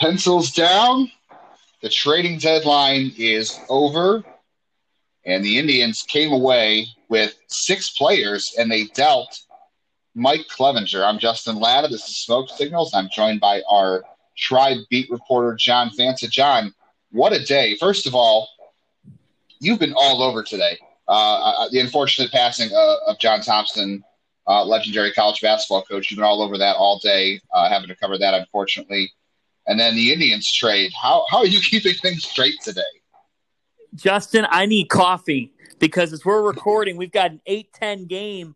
Pencils down. The trading deadline is over, and the Indians came away with six players, and they dealt Mike Clevinger. I'm Justin Latta. This is Smoke Signals. I'm joined by our Tribe beat reporter, John Fanta. John, what a day. First of all, you've been all over today. Uh, the unfortunate passing uh, of John Thompson, uh, legendary college basketball coach. You've been all over that all day, uh, having to cover that, unfortunately. And then the Indians trade. How, how are you keeping things straight today? Justin, I need coffee because as we're recording, we've got an 8 10 game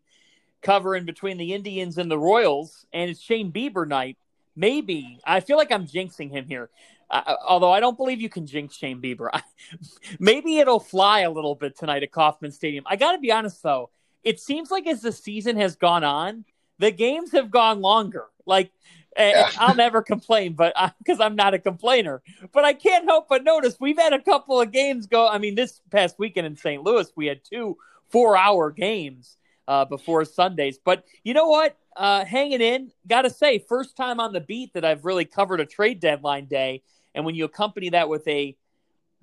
covering between the Indians and the Royals, and it's Shane Bieber night. Maybe. I feel like I'm jinxing him here. Uh, although I don't believe you can jinx Shane Bieber. Maybe it'll fly a little bit tonight at Kauffman Stadium. I got to be honest, though. It seems like as the season has gone on, the games have gone longer. Like, yeah. I'll never complain, but because I'm not a complainer, but I can't help but notice we've had a couple of games go. I mean, this past weekend in St. Louis, we had two four hour games uh, before Sundays. But you know what? Uh, hanging in, got to say, first time on the beat that I've really covered a trade deadline day. And when you accompany that with a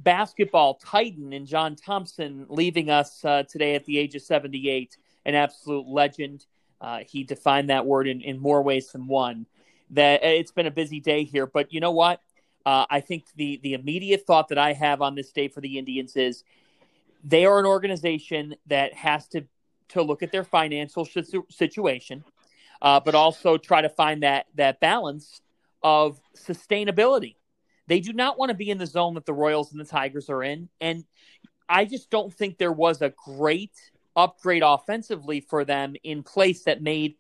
basketball titan and John Thompson leaving us uh, today at the age of 78, an absolute legend. Uh, he defined that word in, in more ways than one. That uh, it's been a busy day here, but you know what? Uh, I think the the immediate thought that I have on this day for the Indians is they are an organization that has to to look at their financial situation, uh, but also try to find that that balance of sustainability. They do not want to be in the zone that the Royals and the Tigers are in, and I just don't think there was a great upgrade offensively for them in place that made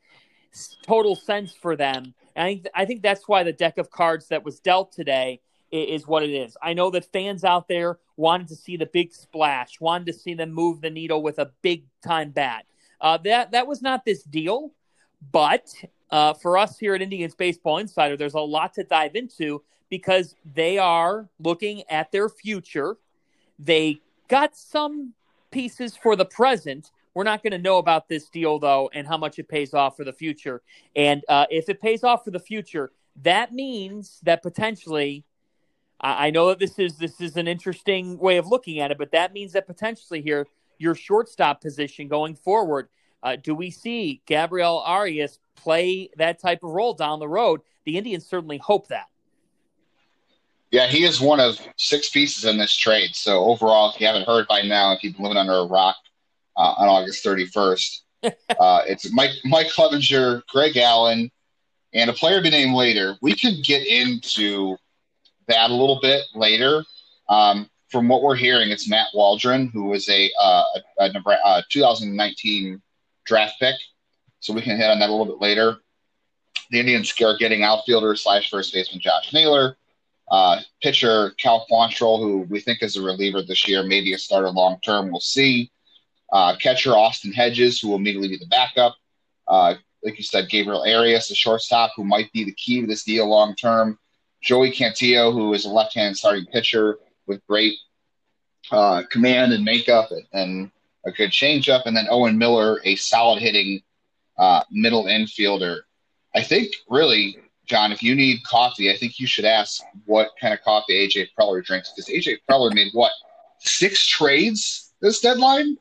total sense for them. And I, I think that's why the deck of cards that was dealt today is, is what it is. I know that fans out there wanted to see the big splash, wanted to see them move the needle with a big time bat. Uh, that that was not this deal, but uh, for us here at Indians Baseball Insider, there's a lot to dive into because they are looking at their future. They got some pieces for the present. We're not going to know about this deal though, and how much it pays off for the future. And uh, if it pays off for the future, that means that potentially I know that this is this is an interesting way of looking at it, but that means that potentially here your shortstop position going forward. Uh, do we see Gabriel Arias play that type of role down the road? The Indians certainly hope that. Yeah, he is one of six pieces in this trade. So overall, if you haven't heard by now, if you've been living under a rock uh, on August 31st, uh, it's Mike Mike Clevinger, Greg Allen, and a player to be named later. We could get into that a little bit later. Um, from what we're hearing, it's Matt Waldron, who was a, uh, a, a, a uh, 2019 draft pick. So we can hit on that a little bit later. The Indians are getting outfielder slash first baseman Josh Naylor, uh, pitcher Cal Quantrill, who we think is a reliever this year, maybe a starter long term. We'll see. Uh, catcher Austin Hedges, who will immediately be the backup. Uh, like you said, Gabriel Arias, the shortstop, who might be the key to this deal long term. Joey Cantillo, who is a left-hand starting pitcher with great uh, command and makeup and, and, a good changeup, and then Owen Miller, a solid hitting uh, middle infielder. I think really, John, if you need coffee, I think you should ask what kind of coffee AJ Preller drinks because AJ Preller made what six trades this deadline.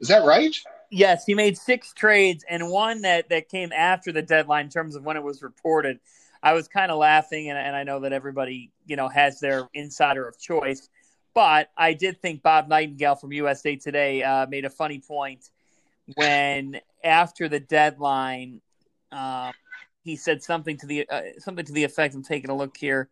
Is that right? Yes, he made six trades and one that that came after the deadline in terms of when it was reported. I was kind of laughing, and, and I know that everybody, you know, has their insider of choice. But I did think Bob Nightingale from USA Today uh, made a funny point when after the deadline, uh, he said something to the uh, something to the effect. I'm taking a look here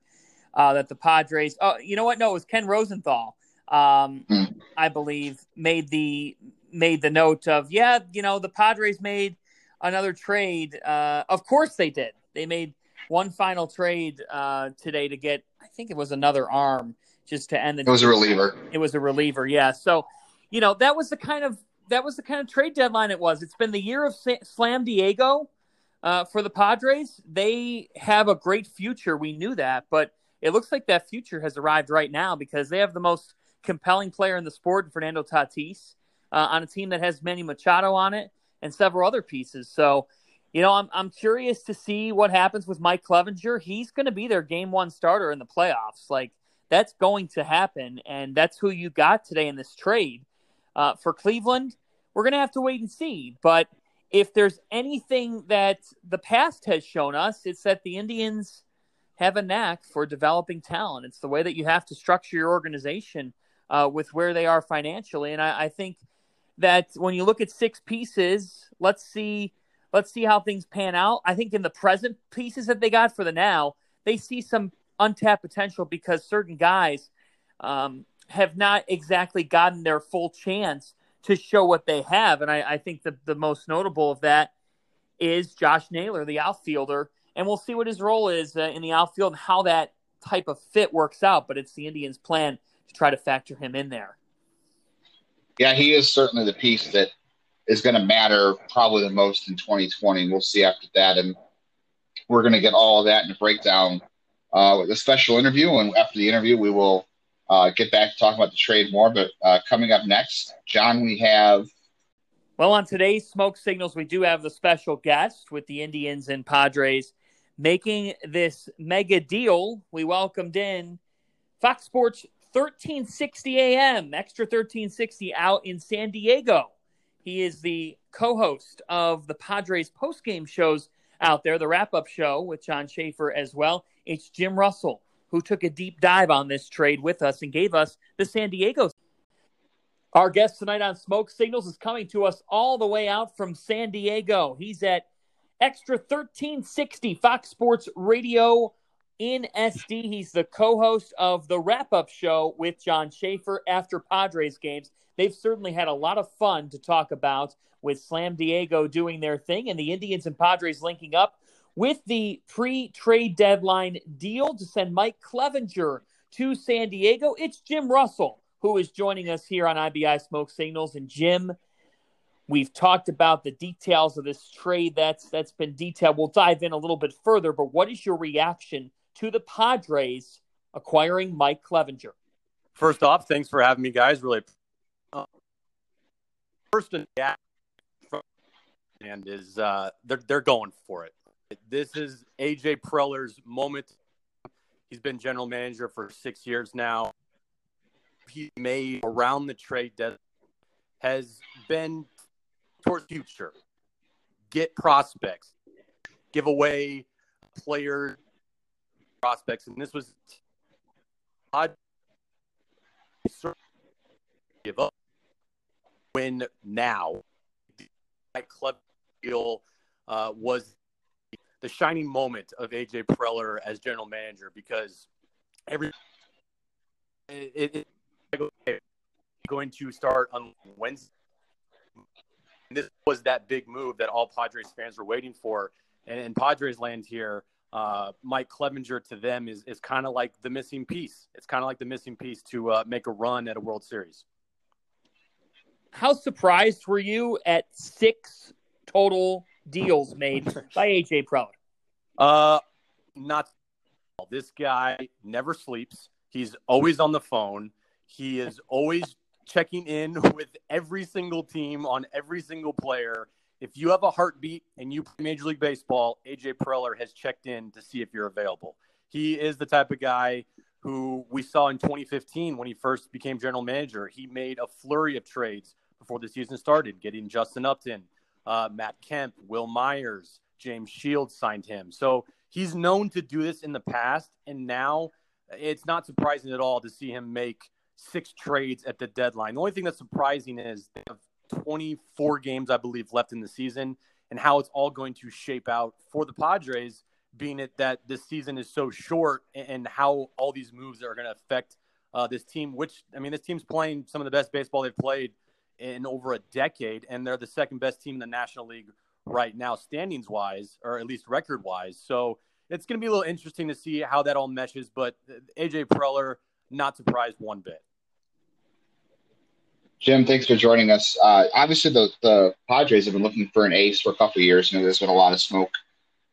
uh, that the Padres. Oh, you know what? No, it was Ken Rosenthal. Um, hmm. I believe made the made the note of yeah, you know, the Padres made another trade. Uh, of course they did. They made one final trade uh, today to get, I think it was another arm just to end the. It was a reliever. It was a reliever, yeah. So, you know, that was the kind of that was the kind of trade deadline it was. It's been the year of Slam Diego uh, for the Padres. They have a great future. We knew that, but it looks like that future has arrived right now because they have the most compelling player in the sport, Fernando Tatis. uh, on a team that has Manny Machado on it and several other pieces. So, you know, I'm I'm curious to see what happens with Mike Clevinger. He's going to be their game one starter in the playoffs. Like that's going to happen, and that's who you got today in this trade. Uh, for Cleveland, we're going to have to wait and see. But if there's anything that the past has shown us, it's that the Indians have a knack for developing talent. It's the way that you have to structure your organization uh, with where they are financially. And I, I, think that when you look at six pieces, let's see let's see how things pan out. I think in the present pieces that they got for the now, they see some untapped potential because certain guys um, have not exactly gotten their full chance to show what they have. And I, I think the, the most notable of that is Josh Naylor, the outfielder. And we'll see what his role is uh, in the outfield and how that type of fit works out. But it's the Indians' plan to try to factor him in there. Yeah, he is certainly the piece that is going to matter probably the most in 2020. We'll see after that. And we're going to get all of that in a breakdown uh, with a special interview. And after the interview, we will uh, get back to talking about the trade more. But uh, coming up next, John, we have. Well, on today's Smoke Signals, we do have the special guest with the Indians and Padres making this mega deal. We welcomed in Fox Sports 1360 AM, extra 1360 out in San Diego. He is the co host of the Padres post game shows out there, the wrap up show with John Schaefer as well. It's Jim Russell who took a deep dive on this trade with us and gave us the San Diego. Our guest tonight on Smoke Signals is coming to us all the way out from San Diego. He's at Extra 1360 Fox Sports Radio in SD. He's the co host of the wrap up show with John Schaefer after Padres games. They've certainly had a lot of fun to talk about with Slam Diego doing their thing and the Indians and Padres linking up with the pre trade deadline deal to send Mike Clevinger to San Diego. It's Jim Russell who is joining us here on IBI Smoke Signals. And Jim, we've talked about the details of this trade that's that's been detailed. We'll dive in a little bit further, but what is your reaction to the Padres acquiring Mike Clevinger? First off, thanks for having me, guys. Really, uh, first and and is uh, they're they're going for it. This is AJ Preller's moment. He's been general manager for six years now. He made around the trade deadline has been towards future. Get prospects, give away player prospects, and this was odd. Give up. Win now. That club deal uh, was the shining moment of AJ Preller as general manager because every it, it, going to start on Wednesday. And this was that big move that all Padres fans were waiting for. And in Padres land here, uh, Mike Clevinger to them is, is kind of like the missing piece. It's kind of like the missing piece to uh, make a run at a World Series. How surprised were you at six total deals made by AJ Preller? Uh, not this guy never sleeps. He's always on the phone. He is always checking in with every single team on every single player. If you have a heartbeat and you play Major League Baseball, AJ Preller has checked in to see if you're available. He is the type of guy who we saw in 2015 when he first became general manager. He made a flurry of trades before the season started, getting Justin Upton, uh, Matt Kemp, Wil Myers, James Shields signed him. So he's known to do this in the past, and now it's not surprising at all to see him make six trades at the deadline. The only thing that's surprising is they have 24 games, I believe, left in the season, and how it's all going to shape out for the Padres, being it that this season is so short, and how all these moves are going to affect uh, this team. Which I mean, this team's playing some of the best baseball they've played in over a decade, and they're the second best team in the National League right now, standings wise, or at least record wise. So it's going to be a little interesting to see how that all meshes. But AJ Preller, not surprised one bit. Jim, thanks for joining us. Uh, obviously, the, the Padres have been looking for an ace for a couple years. You know, there's been a lot of smoke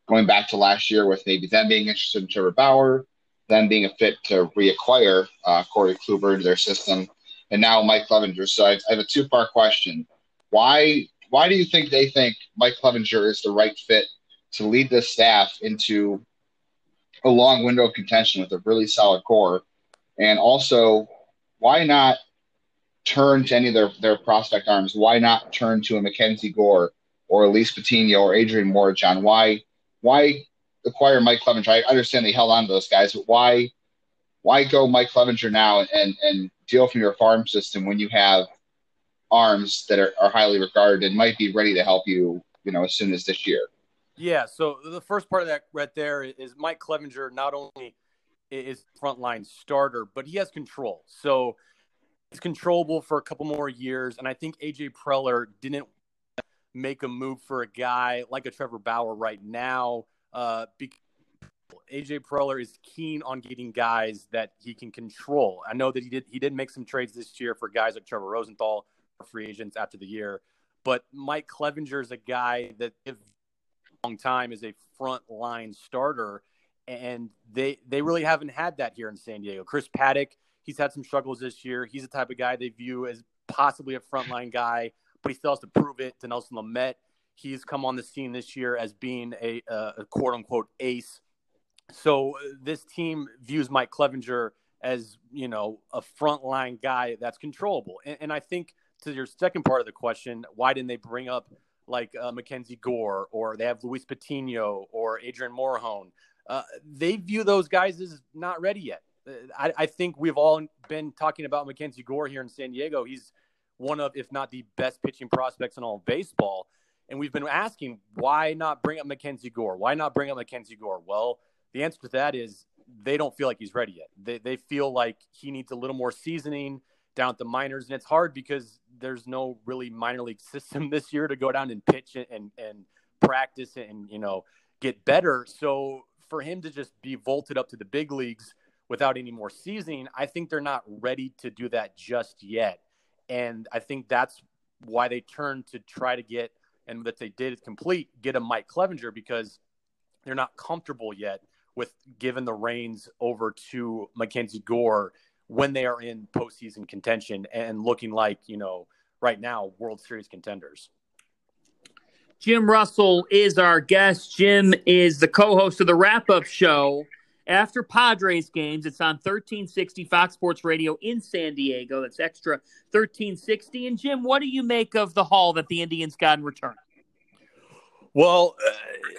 going back to last year with maybe them being interested in Trevor Bauer, them being a fit to reacquire uh, Corey Kluber into their system. And now Mike Clevinger. So I, I have a two part question. Why why do you think they think Mike Clevinger is the right fit to lead this staff into a long window of contention with a really solid core? And also, why not turn to any of their, their prospect arms? Why not turn to a Mackenzie Gore or Luis Patino or Adrian Morejon? Why why acquire Mike Clevinger? I understand they held on to those guys, but why why go Mike Clevinger now and, and deal from your farm system when you have arms that are, are highly regarded and might be ready to help you, you know, as soon as this year? Yeah. So the first part of that right there is Mike Clevinger not only is frontline starter, but he has control. So he's controllable for a couple more years. And I think AJ Preller didn't make a move for a guy like a Trevor Bauer right now uh, because AJ Preller is keen on getting guys that he can control. I know that he did he did make some trades this year for guys like Trevor Rosenthal, free agents after the year, but Mike Clevinger is a guy that if long time is a front line starter, and they they really haven't had that here in San Diego. Chris Paddack, he's had some struggles this year. He's the type of guy they view as possibly a frontline guy, but he still has to prove it to Nelson Lamet. He's come on the scene this year as being a, a quote unquote ace so uh, this team views Mike Clevinger as you know a frontline guy that's controllable, and, and, I think to your second part of the question, why didn't they bring up like uh, Mackenzie Gore or they have Luis Patino or Adrian Morejon? Uh, they view those guys as not ready yet. Uh, I, I, think we've all been talking about Mackenzie Gore here in San Diego. He's one of, if not the best pitching prospects in all of baseball. And we've been asking, why not bring up Mackenzie Gore? Why not bring up Mackenzie Gore? Well, the answer to that is they don't feel like he's ready yet. They, they feel like he needs a little more seasoning down at the minors. And it's hard because there's no really minor league system this year to go down and pitch and, and practice and, you know, get better. So for him to just be vaulted up to the big leagues without any more seasoning, I think they're not ready to do that just yet. And I think that's why they turned to try to get, and that they did complete, get a Mike Clevinger because they're not comfortable yet with giving the reins over to Mackenzie Gore when they are in postseason contention and looking like, you know, right now, World Series contenders. Jim Russell is our guest. Jim is the co host of the wrap up show after Padres games. It's on 1360 Fox Sports Radio in San Diego. That's extra 1360. And Jim, what do you make of the haul that the Indians got in return? Well, uh,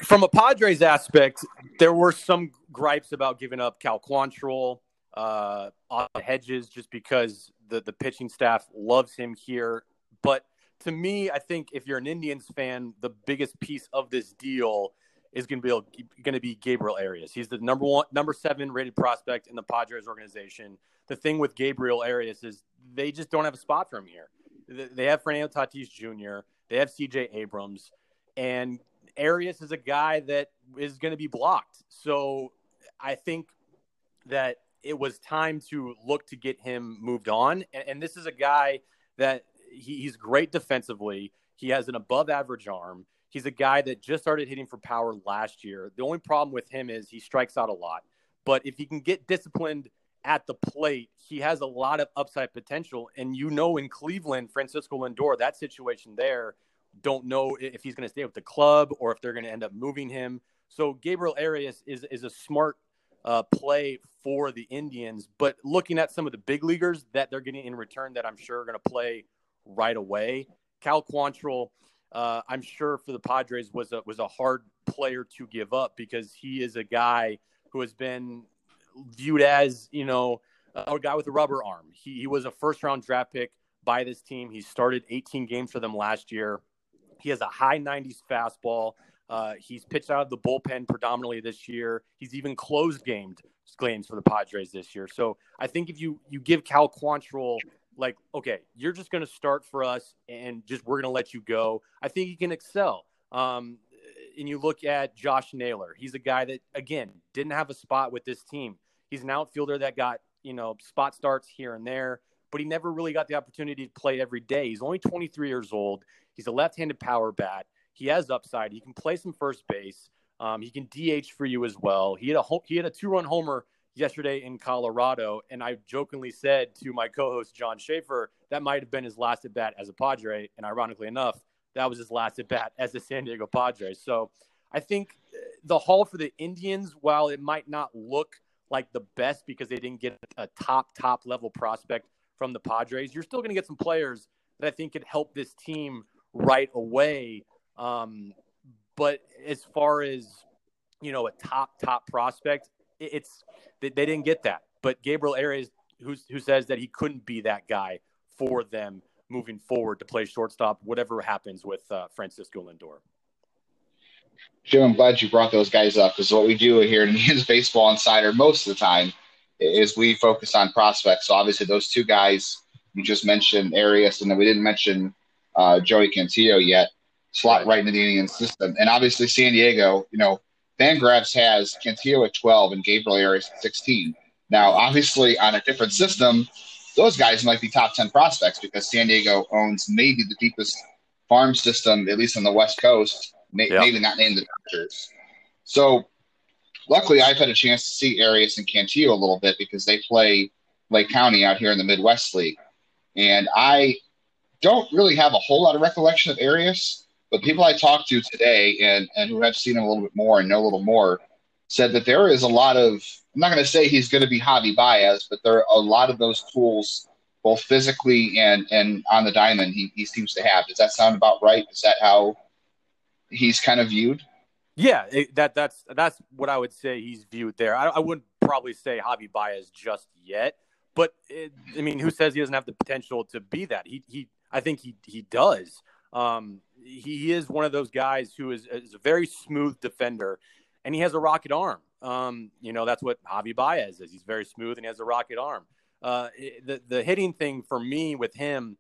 from a Padres aspect, there were some gripes about giving up Cal Quantrill, uh, Hedges, just because the the pitching staff loves him here. But to me, I think if you're an Indians fan, the biggest piece of this deal is going to be going to be Gabriel Arias. He's the number one, number seven rated prospect in the Padres organization. The thing with Gabriel Arias is they just don't have a spot for him here. They have Fernando Tatis Jr. They have C.J. Abrams. And Arias is a guy that is going to be blocked. So I think that it was time to look to get him moved on. And, and this is a guy that he, he's great defensively. He has an above average arm. He's a guy that just started hitting for power last year. The only problem with him is he strikes out a lot. But if he can get disciplined at the plate, he has a lot of upside potential. And you know, in Cleveland, Francisco Lindor, that situation there, don't know if he's going to stay with the club or if they're going to end up moving him. So Gabriel Arias is is a smart uh, play for the Indians. But looking at some of the big leaguers that they're getting in return, that I'm sure are going to play right away. Cal Quantrill, uh, I'm sure for the Padres was a was a hard player to give up because he is a guy who has been viewed as you know a guy with a rubber arm. He, he was a first round draft pick by this team. He started 18 games for them last year. He has a high 90s fastball. Uh, he's pitched out of the bullpen predominantly this year. He's even closed games games for the Padres this year. So I think if you you give Cal Quantrill like, okay, you're just going to start for us, and just we're going to let you go. I think he can excel. Um, and you look at Josh Naylor. He's a guy that again didn't have a spot with this team. He's an outfielder that got you know spot starts here and there but he never really got the opportunity to play every day. He's only 23 years old. He's a left-handed power bat. He has upside. He can play some first base. Um, he can DH for you as well. He had a he had a two-run homer yesterday in Colorado, and I jokingly said to my co-host John Schaefer that might have been his last at bat as a Padre, and ironically enough, that was his last at bat as a San Diego Padre. So I think the haul for the Indians, while it might not look like the best because they didn't get a top top level prospect from the Padres, you're still going to get some players that I think could help this team right away. Um, but as far as you know, a top top prospect, it's they, they didn't get that. But Gabriel Arias, who who says that he couldn't be that guy for them moving forward to play shortstop, whatever happens with uh, Francisco Lindor. Jim, I'm glad you brought those guys up because what we do here in Indians Baseball Insider most of the time is we focus on prospects. So obviously, those two guys you just mentioned, Arias, and then we didn't mention uh, Joey Cantillo yet, slot right into the Indian system. And obviously, San Diego, you know, Van Fangraphs has Cantillo at 12 and Gabriel Arias at 16. Now, obviously, on a different system, those guys might be top 10 prospects because San Diego owns maybe the deepest farm system, at least on the West Coast, may, yep. maybe not named the Dodgers. So, luckily, I've had a chance to see Arias and Cantillo a little bit because they play Lake County out here in the Midwest League. And I don't really have a whole lot of recollection of Arias. But people I talked to today and, and who have seen him a little bit more and know a little more said that there is a lot of, I'm not going to say he's going to be Javi Baez, but there are a lot of those tools, both physically and, and on the diamond, he, he seems to have. Does that sound about right? Is that how he's kind of viewed? Yeah, it, that that's that's what I would say he's viewed there. I, I wouldn't probably say Javi Baez just yet, but it, I mean, who says he doesn't have the potential to be that? He he, I think he he does. Um, he is one of those guys who is, is, a very smooth defender, and he has a rocket arm. Um, you know, that's what Javi Baez is. He's very smooth and he has a rocket arm. Uh, the the hitting thing for me with him,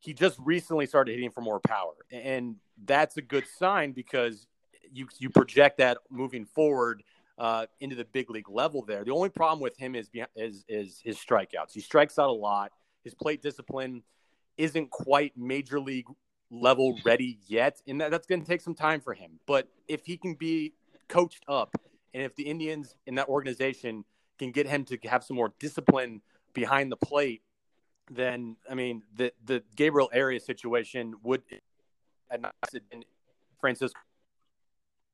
he just recently started hitting for more power, and that's a good sign because you you project that moving forward uh, into the big league level. There, the only problem with him is is is his strikeouts. He strikes out a lot. His plate discipline isn't quite major league level ready yet, and that, that's going to take some time for him. But if he can be coached up, and if the Indians in that organization can get him to have some more discipline behind the plate, then I mean the the Gabriel Arias situation would and Francisco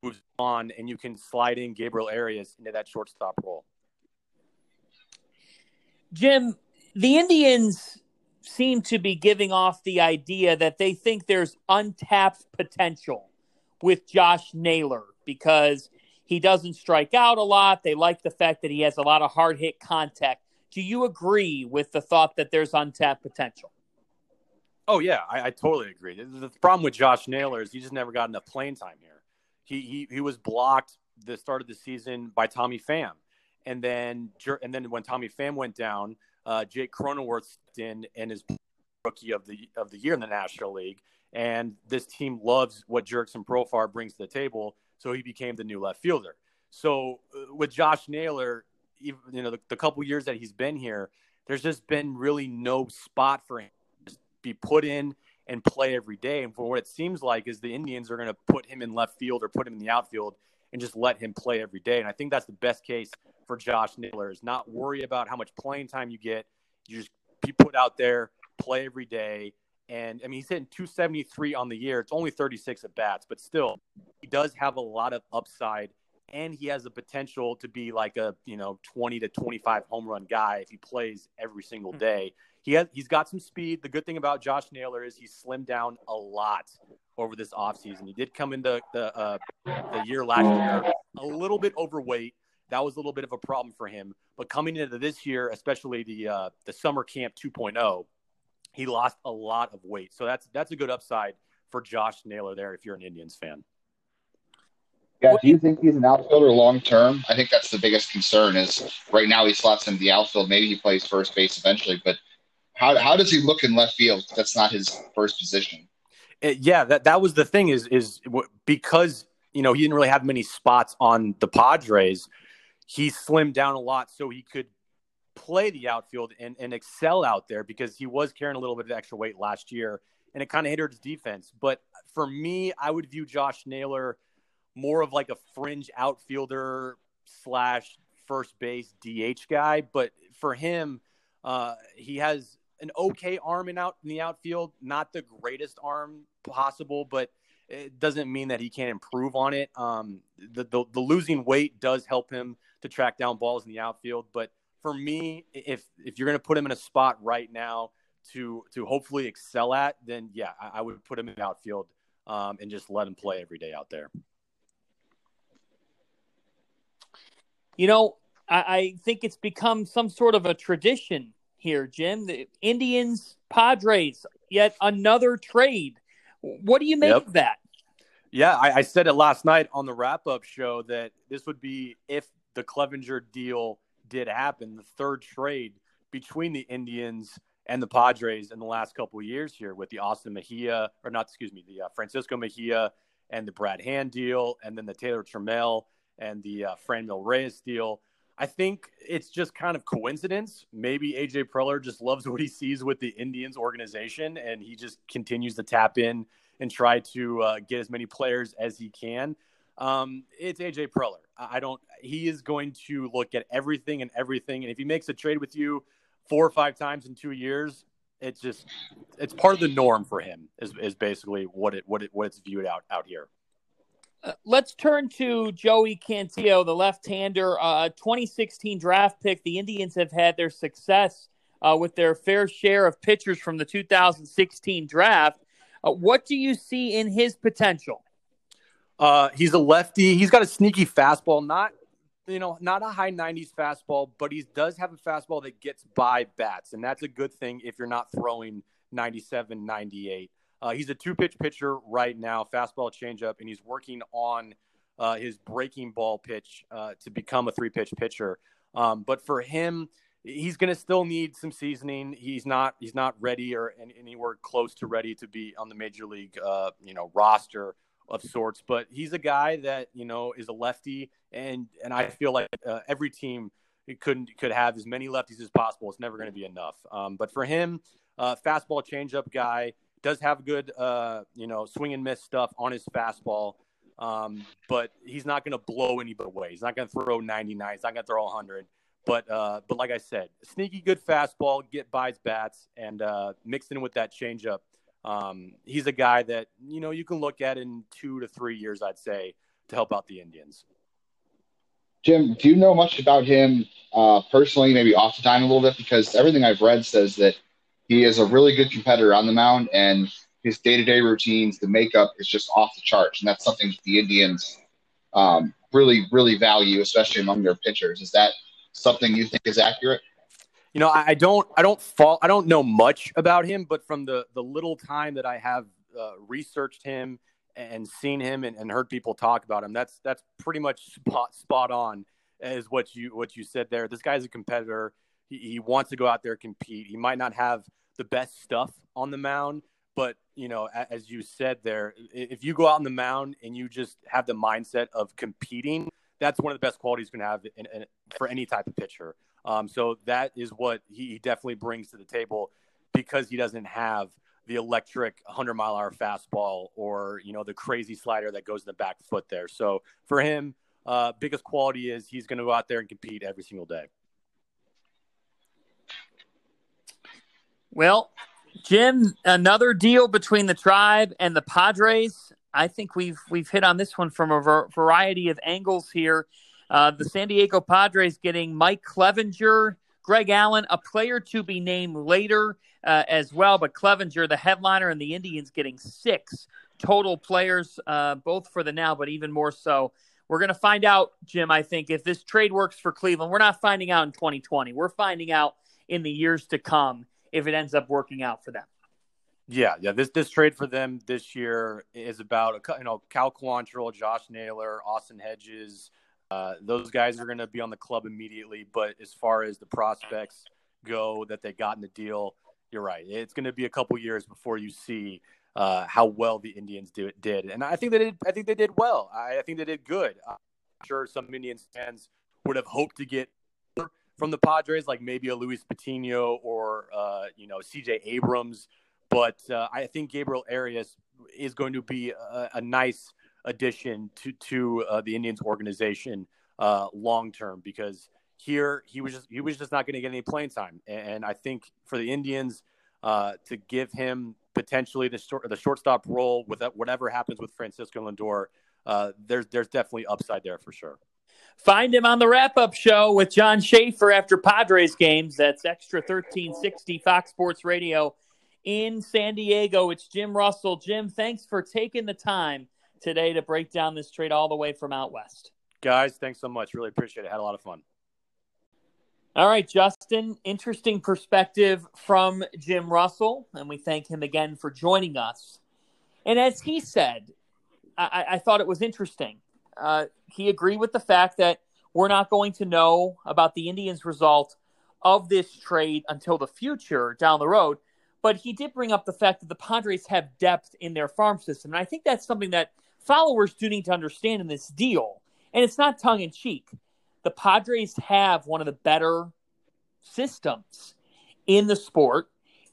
moves on, and you can slide in Gabriel Arias into that shortstop role. Jim, the Indians seem to be giving off the idea that they think there's untapped potential with Josh Naylor because he doesn't strike out a lot. They like the fact that he has a lot of hard hit contact. Do you agree with the thought that there's untapped potential? Oh yeah, I, I totally agree. The, problem with Josh Naylor is he just never got enough playing time here. He he he was blocked the start of the season by Tommy Pham, and then and then when Tommy Pham went down, uh, Jake Cronenworth in and is rookie of the of the year in the National League. And this team loves what Jurickson Profar brings to the table, so he became the new left fielder. So uh, with Josh Naylor, even, you know, the, the couple years that he's been here, there's just been really no spot for him to be put in and play every day. And for what it seems like is the Indians are going to put him in left field or put him in the outfield and just let him play every day. And I think that's the best case for Josh Naylor is not worry about how much playing time you get. You just be put out there, play every day. And I mean, he's hitting 273 on the year. It's only 36 at bats, but still, he does have a lot of upside, and he has the potential to be like a you know 20 to 25 home run guy if he plays every single hmm. day. He has he's got some speed. The good thing about Josh Naylor is he's slimmed down a lot over this offseason. He did come into the uh, the year last year a little bit overweight. That was a little bit of a problem for him. But coming into this year, especially the uh, the summer camp 2.0, he lost a lot of weight. So that's that's a good upside for Josh Naylor there if you're an Indians fan. Yeah, do you think he's an outfielder long term? I think that's the biggest concern. Is right now he slots into the outfield. Maybe he plays first base eventually, but how how does he look in left field? That's not his first position. It, yeah, that that was the thing. Is is because you know he didn't really have many spots on the Padres. He slimmed down a lot so he could play the outfield and, and excel out there because he was carrying a little bit of extra weight last year and it kind of hindered his defense. But for me, I would view Josh Naylor more of like a fringe outfielder slash first base DH guy, but for him, uh, he has an okay arm in out in the outfield, not the greatest arm possible, but it doesn't mean that he can't improve on it. Um, the, the, the losing weight does help him to track down balls in the outfield, but for me, if if you're going to put him in a spot right now to to hopefully excel at, then yeah, I, I would put him in outfield um, and just let him play every day out there. You know, I, I think it's become some sort of a tradition here, Jim. The Indians, Padres, yet another trade. What do you make yep. of that? Yeah, I, I, said it last night on the wrap up show that this would be, if the Clevinger deal did happen, the third trade between the Indians and the Padres in the last couple of years here with the Austin Mejia, or not, excuse me, the uh, Francisco Mejia and the Brad Hand deal, and then the Taylor Trammell and the uh, Franmil Reyes deal. I think it's just kind of coincidence. Maybe AJ Preller just loves what he sees with the Indians organization, and he just continues to tap in and try to uh, get as many players as he can. Um, it's AJ Preller. I don't. He is going to look at everything and everything, and if he makes a trade with you four or five times in two years, it's just it's part of the norm for him. Is is basically what it what it what it's viewed out out here. Uh, let's turn to Joey Cantillo, the left-hander, uh, 2016 draft pick. The Indians have had their success uh, with their fair share of pitchers from the 2016 draft. Uh, what do you see in his potential? Uh, he's a lefty. He's got a sneaky fastball, not you know, not a high 90s fastball, but he does have a fastball that gets by bats, and that's a good thing if you're not throwing 97, 98. Uh, he's a two pitch pitcher right now, fastball changeup, and he's working on uh, his breaking ball pitch uh, to become a three pitch pitcher. Um, but for him, he's going to still need some seasoning. He's not he's not ready or anywhere close to ready to be on the major league uh, you know roster of sorts. But he's a guy that you know is a lefty, and and I feel like uh, every team couldn't could have as many lefties as possible. It's never going to be enough. Um, but for him, uh, fastball changeup guy does have good, uh, you know, swing and miss stuff on his fastball. Um, but he's not going to blow anybody away. He's not going to throw 99. He's not going to throw 100. But uh, but like I said, sneaky good fastball, get by his bats, and uh, in with that changeup. Um, he's a guy that you know you can look at in two to three years, I'd say, to help out the Indians. Jim, do you know much about him uh, personally? Maybe off the time a little bit, because everything I've read says that he is a really good competitor on the mound, and his day-to-day routines, the makeup is just off the charts, and that's something the Indians um, really, really value, especially among their pitchers. Is that something you think is accurate? You know, I, don't, I don't fall, I don't know much about him, but from the the little time that I have uh, researched him and seen him and, and heard people talk about him, that's that's pretty much spot spot on as what you what you said there. This guy's a competitor. He, he wants to go out there and compete. He might not have the best stuff on the mound. But you know, as you said there, if you go out on the mound and you just have the mindset of competing, that's one of the best qualities you can have in, in, for any type of pitcher. Um, so that is what he definitely brings to the table because he doesn't have the electric 100 mile hour fastball or you know the crazy slider that goes in the back foot there. So for him, uh, biggest quality is he's going to go out there and compete every single day. Well, Jim, another deal between the tribe and the Padres. I think we've we've hit on this one from a variety of angles here. Uh, the San Diego Padres getting Mike Clevinger, Greg Allen, a player to be named later uh, as well, but Clevinger, the headliner, and the Indians getting six total players, uh, both for the now, but even more so. We're going to find out, Jim, I think, if this trade works for Cleveland. We're not finding out in 2020. We're finding out in the years to come if it ends up working out for them. Yeah, yeah. This this trade for them this year is about you know Cal Quantrill, Josh Naylor, Austin Hedges. Uh, those guys are going to be on the club immediately. But as far as the prospects go that they got in the deal, you're right. It's going to be a couple years before you see uh, how well the Indians do, did, and I think they did. I think they did well. I, I think they did good. I'm sure some Indians fans would have hoped to get from the Padres, like maybe a Luis Patino or uh, you know C.J. Abrams. But uh, I think Gabriel Arias is going to be a, a nice addition to to uh, the Indians organization uh, long term because here he was just he was just not going to get any playing time. And I think for the Indians uh, to give him potentially the short the shortstop role with whatever happens with Francisco Lindor, uh, there's there's definitely upside there for sure. Find him on the wrap up show with John Schaefer after Padres games. That's Extra 1360 Fox Sports Radio in San Diego. It's Jim Russell. Jim, thanks for taking the time today to break down this trade all the way from out west. Guys, thanks so much. Really appreciate it. Had a lot of fun. All right, Justin, interesting perspective from Jim Russell, and we thank him again for joining us. And as he said, I, I thought it was interesting. Uh, he agreed with the fact that we're not going to know about the Indians' result of this trade until the future down the road. But he did bring up the fact that the Padres have depth in their farm system. And I think that's something that followers do need to understand in this deal. And it's not tongue in cheek the Padres have one of the better systems in the sport.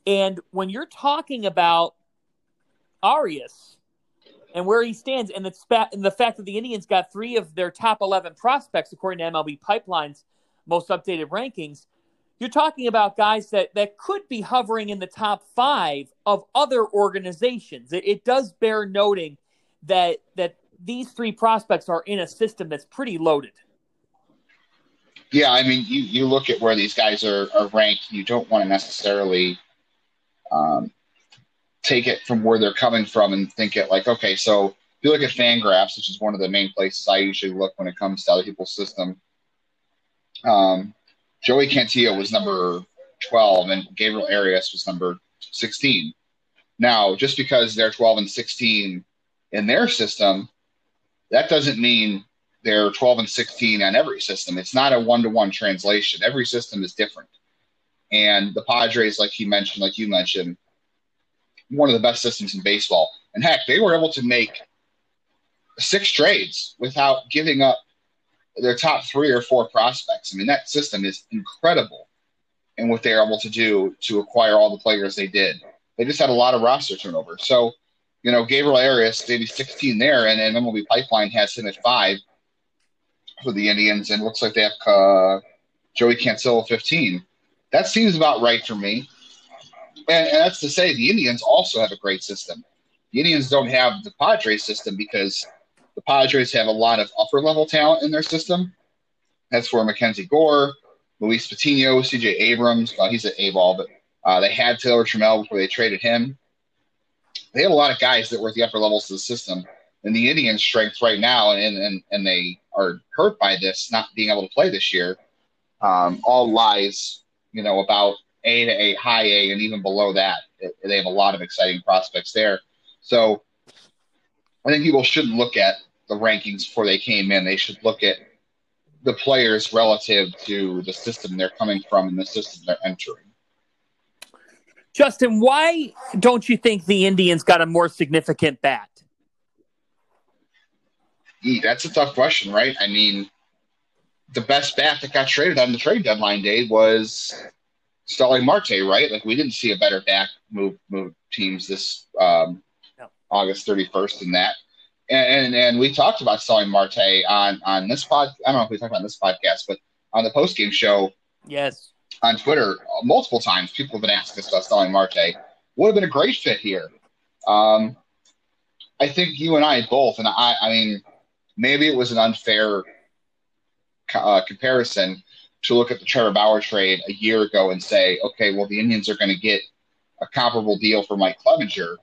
And when you're talking about Arias and where he stands, and the, spa- and the fact that the Indians got three of their top 11 prospects, according to MLB Pipeline's most updated rankings, you're talking about guys that, that could be hovering in the top five of other organizations. It, it does bear noting that that these three prospects are in a system that's pretty loaded. Yeah, I mean, you, you look at where these guys are, are ranked, you don't want to necessarily um, take it from where they're coming from and think it like, okay, so if you look at Fangraphs, which is one of the main places I usually look when it comes to other people's system, um, Joey Cantillo was number 12 and Gabriel Arias was number 16. Now, just because they're 12 and 16 in their system, that doesn't mean they're 12 and 16 on every system. It's not a one to one translation. Every system is different. And the Padres, like you mentioned, like you mentioned, one of the best systems in baseball. And heck, they were able to make six trades without giving up their top three or four prospects. I mean, that system is incredible in what they're able to do to acquire all the players they did. They just had a lot of roster turnover. So, you know, Gabriel Arias, maybe 16 there, and then MLB Pipeline has him at five for the Indians, and looks like they have uh, Joey Cantillo 15. That seems about right for me. And, that's to say, the Indians also have a great system. The Indians don't have the Padres system because the Padres have a lot of upper level talent in their system. That's for Mackenzie Gore, Luis Patino, CJ Abrams. Well, he's an A ball, but uh, they had Taylor Trammell before they traded him. They have a lot of guys that were at the upper levels of the system and the Indians' strength right now, and, and, and they are hurt by this not being able to play this year, um, all lies, you know, about A to A, high A, and even below that. They have a lot of exciting prospects there. So I think people shouldn't look at the rankings before they came in. They should look at the players relative to the system they're coming from and the system they're entering. Justin, why don't you think the Indians got a more significant bat? that's a tough question, right? I mean, the best bat that got traded on the trade deadline day was Starling Marte, right? Like we didn't see a better back move move teams this um, no. August 31st than that. And, and, and we talked about Starling Marte on on this pod. I don't know if we talked about this podcast, but on the post game show, yes, on Twitter multiple times, people have been asking us about Starling Marte. Would have been a great fit here. Um, I think you and I both, and I, I mean, maybe it was an unfair uh, comparison to look at the Trevor Bauer trade a year ago and say, okay, well, the Indians are going to get a comparable deal for Mike Clevinger.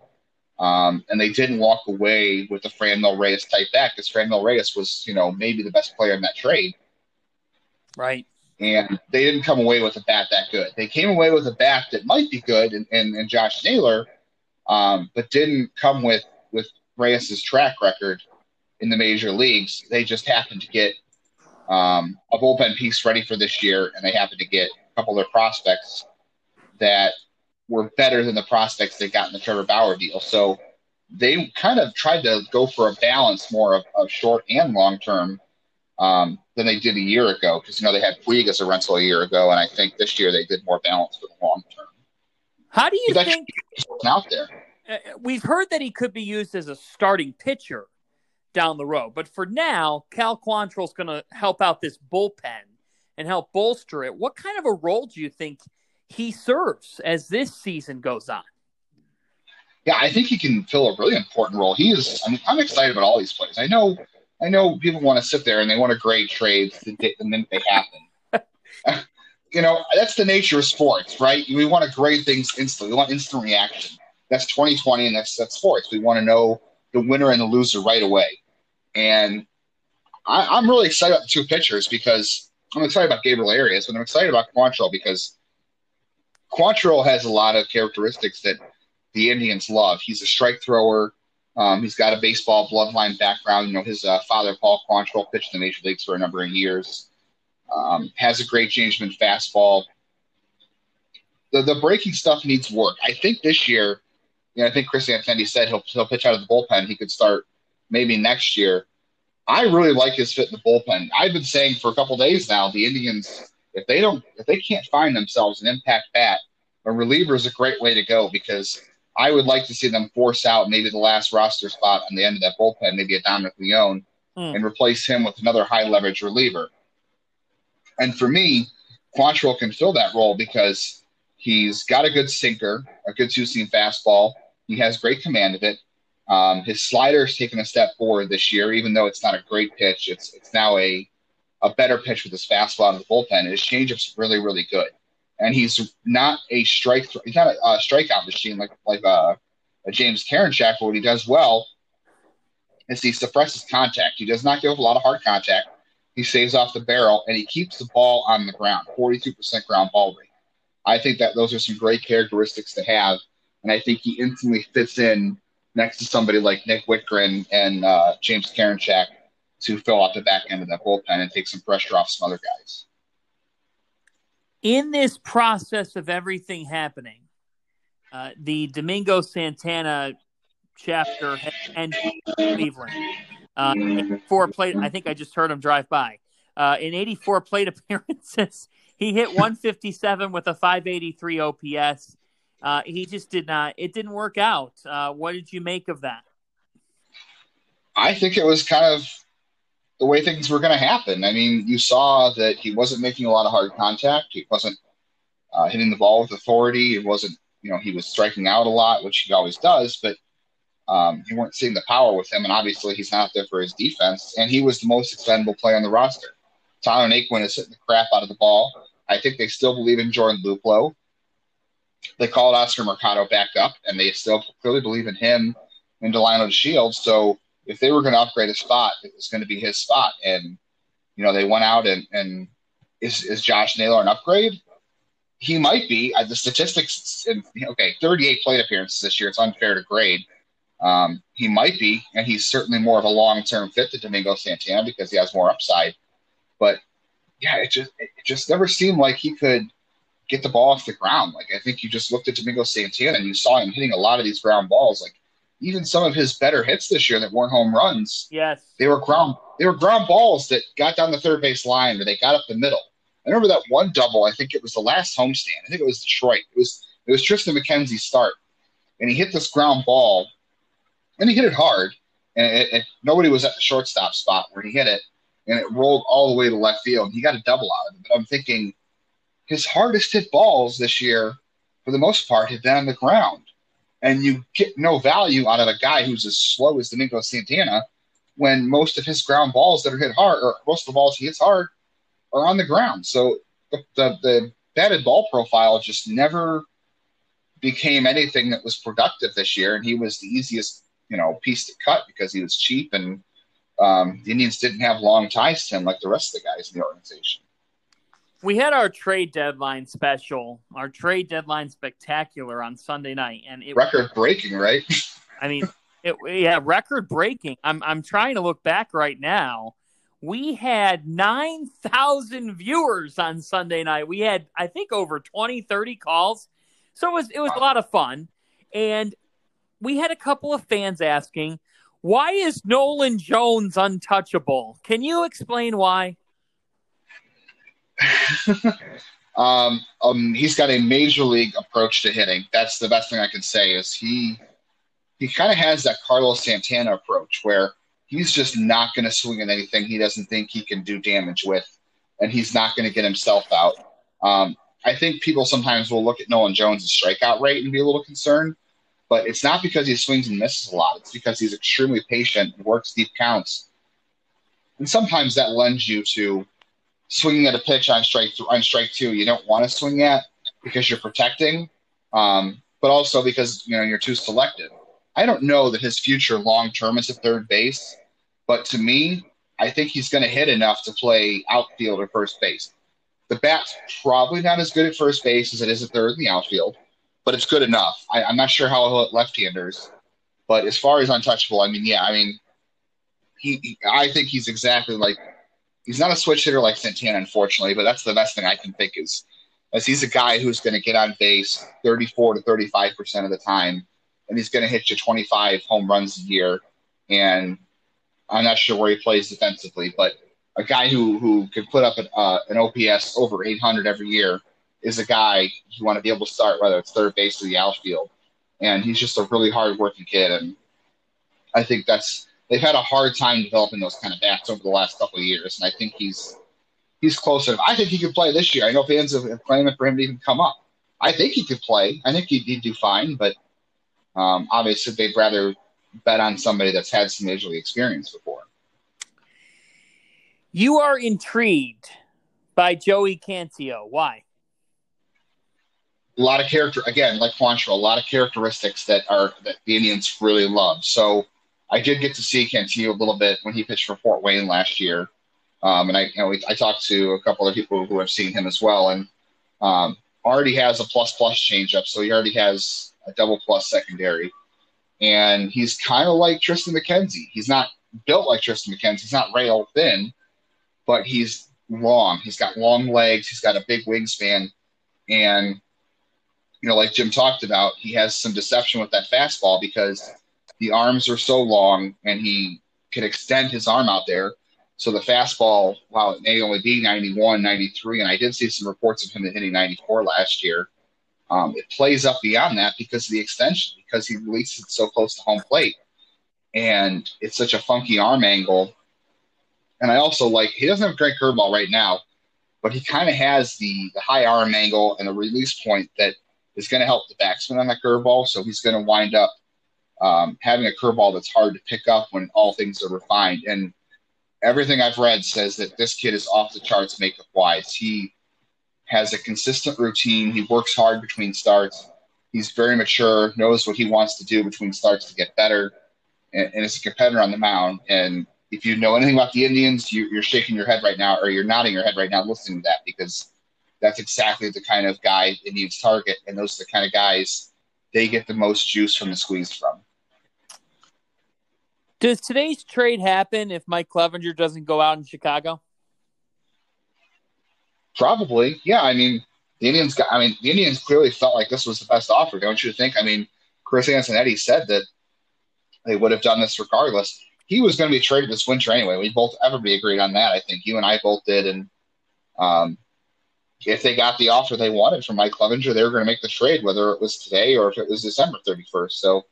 Um, and they didn't walk away with the Franmil Reyes type back because Franmil Reyes was, you know, maybe the best player in that trade. Right. And they didn't come away with a bat that good. They came away with a bat that might be good and, and, and Josh Naylor, um, but didn't come with, with Reyes's track record in the major leagues. They just happened to get um, a bullpen piece ready for this year, and they happened to get a couple of their prospects that were better than the prospects they got in the Trevor Bauer deal. So they kind of tried to go for a balance more of, of short and long term um, than they did a year ago because you know they had Puig as a rental a year ago, and I think this year they did more balance for the long term. How do you think out there? Uh, we've heard that he could be used as a starting pitcher down the road. But for now, Cal Quantrill's going to help out this bullpen. and help bolster it. What kind of a role do you think he serves as this season goes on? Yeah, I think he can fill a really important role. He is. I mean, I'm excited about all these plays. I know, I know people want to sit there and they want to grade trades the, the minute they happen. you know, that's the nature of sports, right? We want to grade things instantly. We want instant reaction. That's 2020, and that's that's sports. We want to know the winner and the loser right away. And I, am really excited about the two pitchers because I'm excited about Gabriel Arias, but I'm excited about Quantrill because Quantrill has a lot of characteristics that the Indians love. He's a strike thrower. Um, he's got a baseball bloodline background. You know, his uh, father, Paul Quantrill, pitched in the major leagues for a number of years. Um, has a great changeman fastball. The the breaking stuff needs work. I think this year, you know, I think Chris Antonetti said he'll he'll pitch out of the bullpen. He could start maybe next year. I really like his fit in the bullpen. I've been saying for a couple days now, the Indians, if they don't, if they can't find themselves an impact bat, a reliever is a great way to go because I would like to see them force out maybe the last roster spot on the end of that bullpen, maybe a Dominic Leone, mm. and replace him with another high leverage reliever. And for me, Quantrill can fill that role because he's got a good sinker, a good two seam fastball. He has great command of it. Um, his slider has taken a step forward this year, even though it's not a great pitch. It's it's now a a better pitch with his fastball of the bullpen. His changeup's really really good, and he's not a strike he's not a, a strikeout machine like like uh, a James Karinchak. But what he does well is he suppresses contact. He does not give a lot of hard contact. He saves off the barrel and he keeps the ball on the ground. Forty two percent ground ball rate. I think that those are some great characteristics to have, and I think he instantly fits in next to somebody like Nick Wittgren and uh, James Karinchak to fill out the back end of that bullpen and take some pressure off some other guys. In this process of everything happening, uh, the Domingo Santana chapter and Cleveland. Uh, four plate. I think I just heard him drive by. Uh, in 84 plate appearances, he hit 157 with a 583 OPS uh, he just did not. It didn't work out. Uh, what did you make of that? I think it was kind of the way things were going to happen. I mean, you saw that he wasn't making a lot of hard contact. He wasn't uh, hitting the ball with authority. It wasn't, you know, he was striking out a lot, which he always does, but um, you weren't seeing the power with him. And obviously, he's not there for his defense. And he was the most expendable player on the roster. Tyler Naquin is hitting the crap out of the ball. I think they still believe in Jordan Luplow they called Oscar Mercado back up, and they still clearly believe in him and Delino DeShields. So if they were going to upgrade a spot, it was going to be his spot. And you know, they went out and and is is Josh Naylor an upgrade? He might be. The statistics, okay, 38 plate appearances this year. It's unfair to grade. Um, he might be, and he's certainly more of a long term fit to Domingo Santana because he has more upside. But yeah, it just it just never seemed like he could get the ball off the ground. Like I think you just looked at Domingo Santana and you saw him hitting a lot of these ground balls. Like even some of his better hits this year that weren't home runs. Yes. They were ground they were ground balls that got down the third base line or they got up the middle. I remember that one double, I think it was the last homestand. I think it was Detroit. It was it was Triston McKenzie's start. And he hit this ground ball and he hit it hard. And it, it, nobody was at the shortstop spot where he hit it, and it rolled all the way to left field. And he got a double out of it. But I'm thinking, his hardest hit balls this year, for the most part, have been on the ground. And you get no value out of a guy who's as slow as Domingo Santana when most of his ground balls that are hit hard, or most of the balls he hits hard, are on the ground. So the, the, the batted ball profile just never became anything that was productive this year. And he was the easiest, you know, piece to cut because he was cheap and um, the Indians didn't have long ties to him like the rest of the guys in the organization we had our trade deadline special, our trade deadline spectacular on Sunday night, and it record breaking, right? I mean, it, yeah, record breaking. I'm I'm trying to look back right now. We had 9,000 viewers on Sunday night. We had I think over 20, 30 calls. So it was it was a lot of fun. And we had a couple of fans asking, "Why is Nolan Jones untouchable?" Can you explain why? um, um, he's got a major league approach to hitting. That's the best thing I can say. Is he he kind of has that Carlos Santana approach where he's just not going to swing at anything he doesn't think he can do damage with. and he's not going to get himself out. Um, I think people sometimes will look at Nolan Jones' strikeout rate and be a little concerned, but it's not because he swings and misses a lot. It's because he's extremely patient and works deep counts. And sometimes that lends you to swinging at a pitch on strike th- on strike two you don't want to swing at because you're protecting, um, but also because you know you're too selective. I don't know that his future long term is at third base, but to me, I think he's going to hit enough to play outfield or first base. The bat's probably not as good at first base as it is at third in the outfield, but it's good enough. I, am not sure how he'll hit left-handers, but as far as untouchable, I mean, yeah, I mean, he, he I think he's exactly like he's not a switch hitter like Santana, unfortunately, but that's the best thing I can think is as he's a guy who's going to get on base 34 to 35 percent of the time, and he's going to hit you 25 home runs a year. And I'm not sure where he plays defensively, but a guy who who can put up an, uh, an OPS over 800 every year is a guy you want to be able to start whether it's third base or the outfield. And he's just a really hard working kid, and I think that's they've had a hard time developing those kind of bats over the last couple of years, and I think he's he's closer. I think he could play this year. I know fans have claimed it for him to even come up. I think he could play. I think he'd, he'd do fine, but um, obviously they'd rather bet on somebody that's had some major league experience before. You are intrigued by Joey Cantillo. Why? A lot of character again, like Quantrill, a lot of characteristics that are that the Indians really love. So I did get to see Cantillo a little bit when he pitched for Fort Wayne last year. Um, and I, you know, I talked to a couple of people who have seen him as well, and um, already has a plus plus changeup, so he already has a double plus secondary, and he's kind of like Triston McKenzie. He's not built like Triston McKenzie. He's not rail thin, but he's long. He's got long legs. He's got a big wingspan, and you know, like Jim talked about, he has some deception with that fastball because the arms are so long, and he can extend his arm out there so the fastball, while it may only be 91, 93, and I did see some reports of him hitting 94 last year, um, it plays up beyond that because of the extension, because he releases it so close to home plate. And it's such a funky arm angle. And I also like, he doesn't have a great curveball right now, but he kind of has the, the high arm angle and the release point that is going to help the backswing on that curveball. So he's going to wind up um, having a curveball that's hard to pick up when all things are refined. And everything I've read says that this kid is off the charts makeup wise. He has a consistent routine. He works hard between starts. He's very mature, knows what he wants to do between starts to get better, and, and is a competitor on the mound. And if you know anything about the Indians, you, you're shaking your head right now, or you're nodding your head right now listening to that, because that's exactly the kind of guy Indians target, and those are the kind of guys they get the most juice from the squeeze from. Does today's trade happen if Mike Clevinger doesn't go out in Chicago? Probably, yeah. I mean, the Indians got. I mean, the Indians clearly felt like this was the best offer, don't you think? I mean, Chris Antonetti said that they would have done this regardless. He was going to be traded this winter anyway. We both everybody agreed on that. I think you and I both did. And um, if they got the offer they wanted from Mike Clevinger, they were going to make the trade, whether it was today or if it was December thirty first. So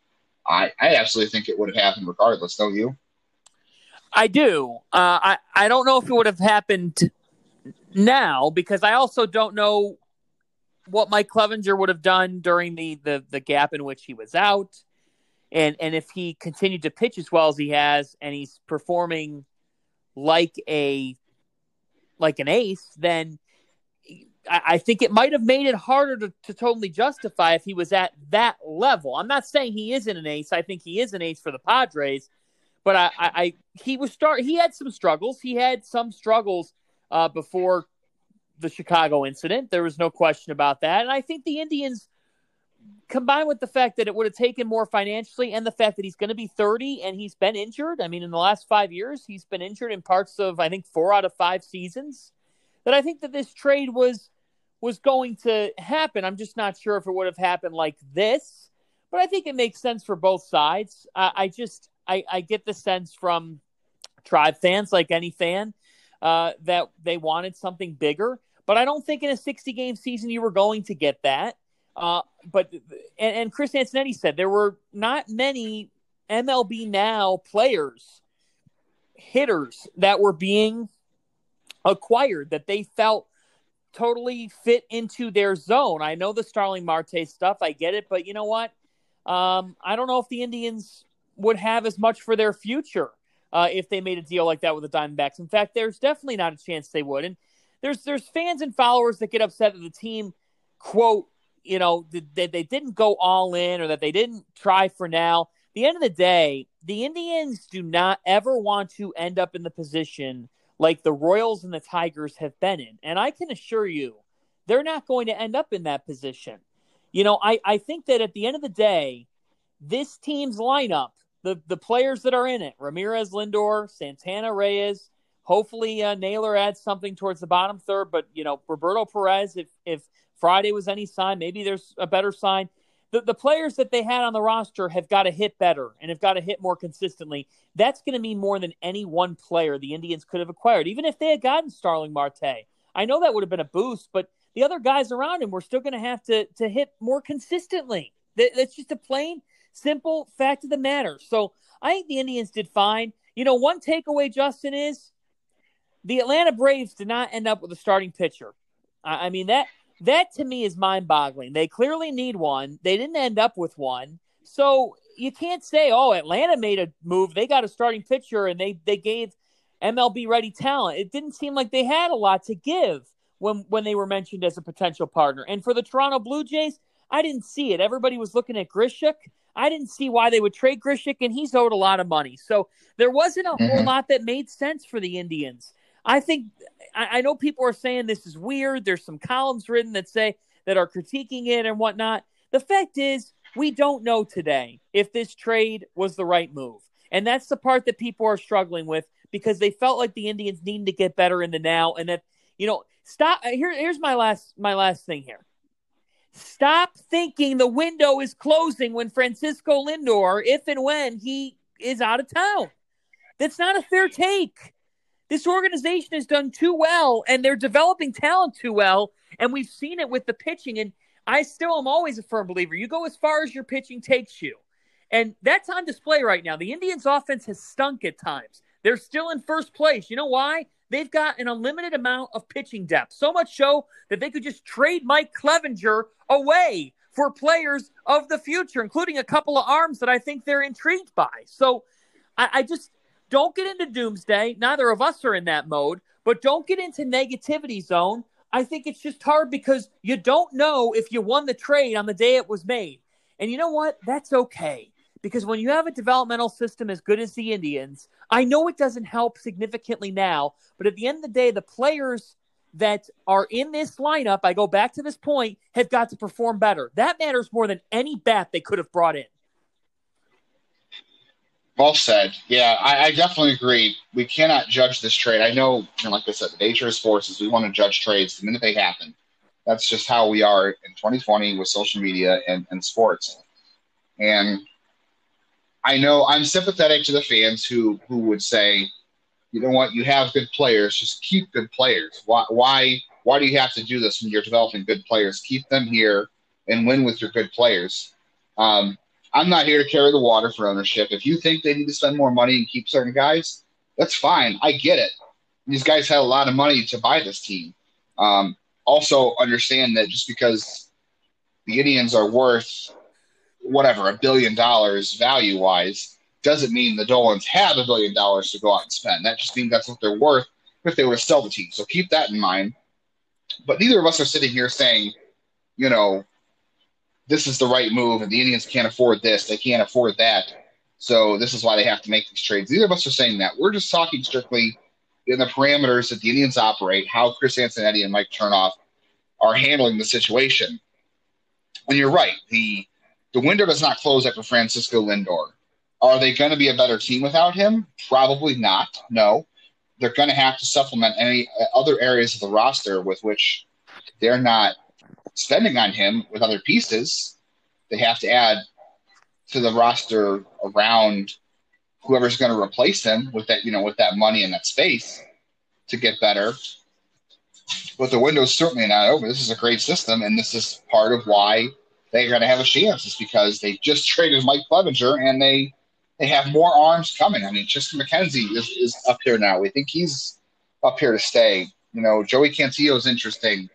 I, I absolutely think it would have happened regardless, don't you? I do. Uh, I, I don't know if it would have happened now because I also don't know what Mike Clevinger would have done during the, the, the gap in which he was out. And, and if he continued to pitch as well as he has and he's performing like a like an ace, then I, I think it might have made it harder to, to totally justify if he was at that level. I'm not saying he isn't an ace. I think he is an ace for the Padres, but I, I, I he was start. He had some struggles. He had some struggles uh, before the Chicago incident. There was no question about that. And I think the Indians, combined with the fact that it would have taken more financially and the fact that he's going to be 30 and he's been injured. I mean, in the last five years, he's been injured in parts of, I think, four out of five seasons that I think that this trade was was going to happen. I'm just not sure if it would have happened like this, but I think it makes sense for both sides. I, I just I, I, get the sense from Tribe fans, like any fan, uh, that they wanted something bigger. But I don't think in a 60 game season you were going to get that. Uh, but and, and Chris Antonetti said there were not many MLB now players, hitters that were being acquired that they felt totally fit into their zone. I know the Starling Marte stuff, I get it, but you know what? Um, I don't know if the Indians would have as much for their future uh, if they made a deal like that with the Diamondbacks. In fact, there's definitely not a chance they would. And there's there's fans and followers that get upset that the team quote you know that they didn't go all in or that they didn't try for now. At the end of the day, the Indians do not ever want to end up in the position like the Royals and the Tigers have been in. And I can assure you, they're not going to end up in that position. You know, I, I think that at the end of the day, this team's lineup, the, the players that are in it, Ramirez, Lindor, Santana, Reyes, hopefully uh, Naylor adds something towards the bottom third. But, you know, Roberto Perez, if, if Friday was any sign, maybe there's a better sign the, the players that they had on the roster have got to hit better and have got to hit more consistently. That's going to mean more than any one player the Indians could have acquired, even if they had gotten Starling Marte. I know that would have been a boost, but the other guys around him were still going to have to to hit more consistently. That, that's just a plain, simple fact of the matter. So I think the Indians did fine. You know, one takeaway, Justin, is the Atlanta Braves did not end up with a starting pitcher. I, I mean that that to me is mind boggling. They clearly need one. They didn't end up with one. So you can't say, oh, Atlanta made a move. They got a starting pitcher and they, they gave MLB ready talent. It didn't seem like they had a lot to give when, when they were mentioned as a potential partner. And for the Toronto Blue Jays, I didn't see it. Everybody was looking at Grichuk. I didn't see why they would trade Grichuk, and he's owed a lot of money. So there wasn't a mm-hmm. whole lot that made sense for the Indians. I think I, I know people are saying this is weird. There's some columns written that say that are critiquing it and whatnot. The fact is, we don't know today if this trade was the right move. And that's the part that people are struggling with because they felt like the Indians needed to get better in the now and that, you know, stop uh, here here's my last my last thing here. Stop thinking the window is closing when Francisco Lindor, if and when he is out of town. That's not a fair take. This organization has done too well and they're developing talent too well. And we've seen it with the pitching. And I still am always a firm believer. You go as far as your pitching takes you. And that's on display right now. The Indians' offense has stunk at times. They're still in first place. You know why? They've got an unlimited amount of pitching depth. So much so that they could just trade Mike Clevinger away for players of the future, including a couple of arms that I think they're intrigued by. So I, I just don't get into doomsday. Neither of us are in that mode, but don't get into negativity zone. I think it's just hard because you don't know if you won the trade on the day it was made. And you know what? That's okay. Because when you have a developmental system as good as the Indians, I know it doesn't help significantly now, but at the end of the day, the players that are in this lineup, I go back to this point, have got to perform better. That matters more than any bat they could have brought in. Well said. Yeah, I, I, definitely agree. We cannot judge this trade. I know, like I said, the nature of sports is we want to judge trades the minute they happen. That's just how we are in 2020 with social media and, and sports. And I know I'm sympathetic to the fans who who would say, you know what, you have good players, just keep good players. Why why why do you have to do this when you're developing good players? Keep them here and win with your good players. Um, I'm not here to carry the water for ownership. If you think they need to spend more money and keep certain guys, that's fine. I get it. These guys had a lot of money to buy this team. Um, also, understand that just because the Indians are worth whatever a billion dollars value wise doesn't mean the Dolans have a billion dollars to go out and spend. That just means that's what they're worth if they were to sell the team. So keep that in mind. But neither of us are sitting here saying, you know, this is the right move, and the Indians can't afford this, they can't afford that. So this is why they have to make these trades. Neither of us are saying that. We're just talking strictly in the parameters that the Indians operate, how Chris Antonetti and Mike Chernoff are handling the situation. And you're right, the the window does not close after Francisco Lindor. Are they going to be a better team without him? Probably not. No. They're going to have to supplement any uh, other areas of the roster with which they're not spending on him with other pieces, they have to add to the roster around whoever's going to replace him with that, you know, with that money and that space to get better. But the window's certainly not over. This is a great system, and this is part of why they're going to have a chance. Is because they just traded Mike Clevinger, and they they have more arms coming. I mean, Triston McKenzie is, is up here now. We think he's up here to stay. You know, Joey Cantillo is interesting.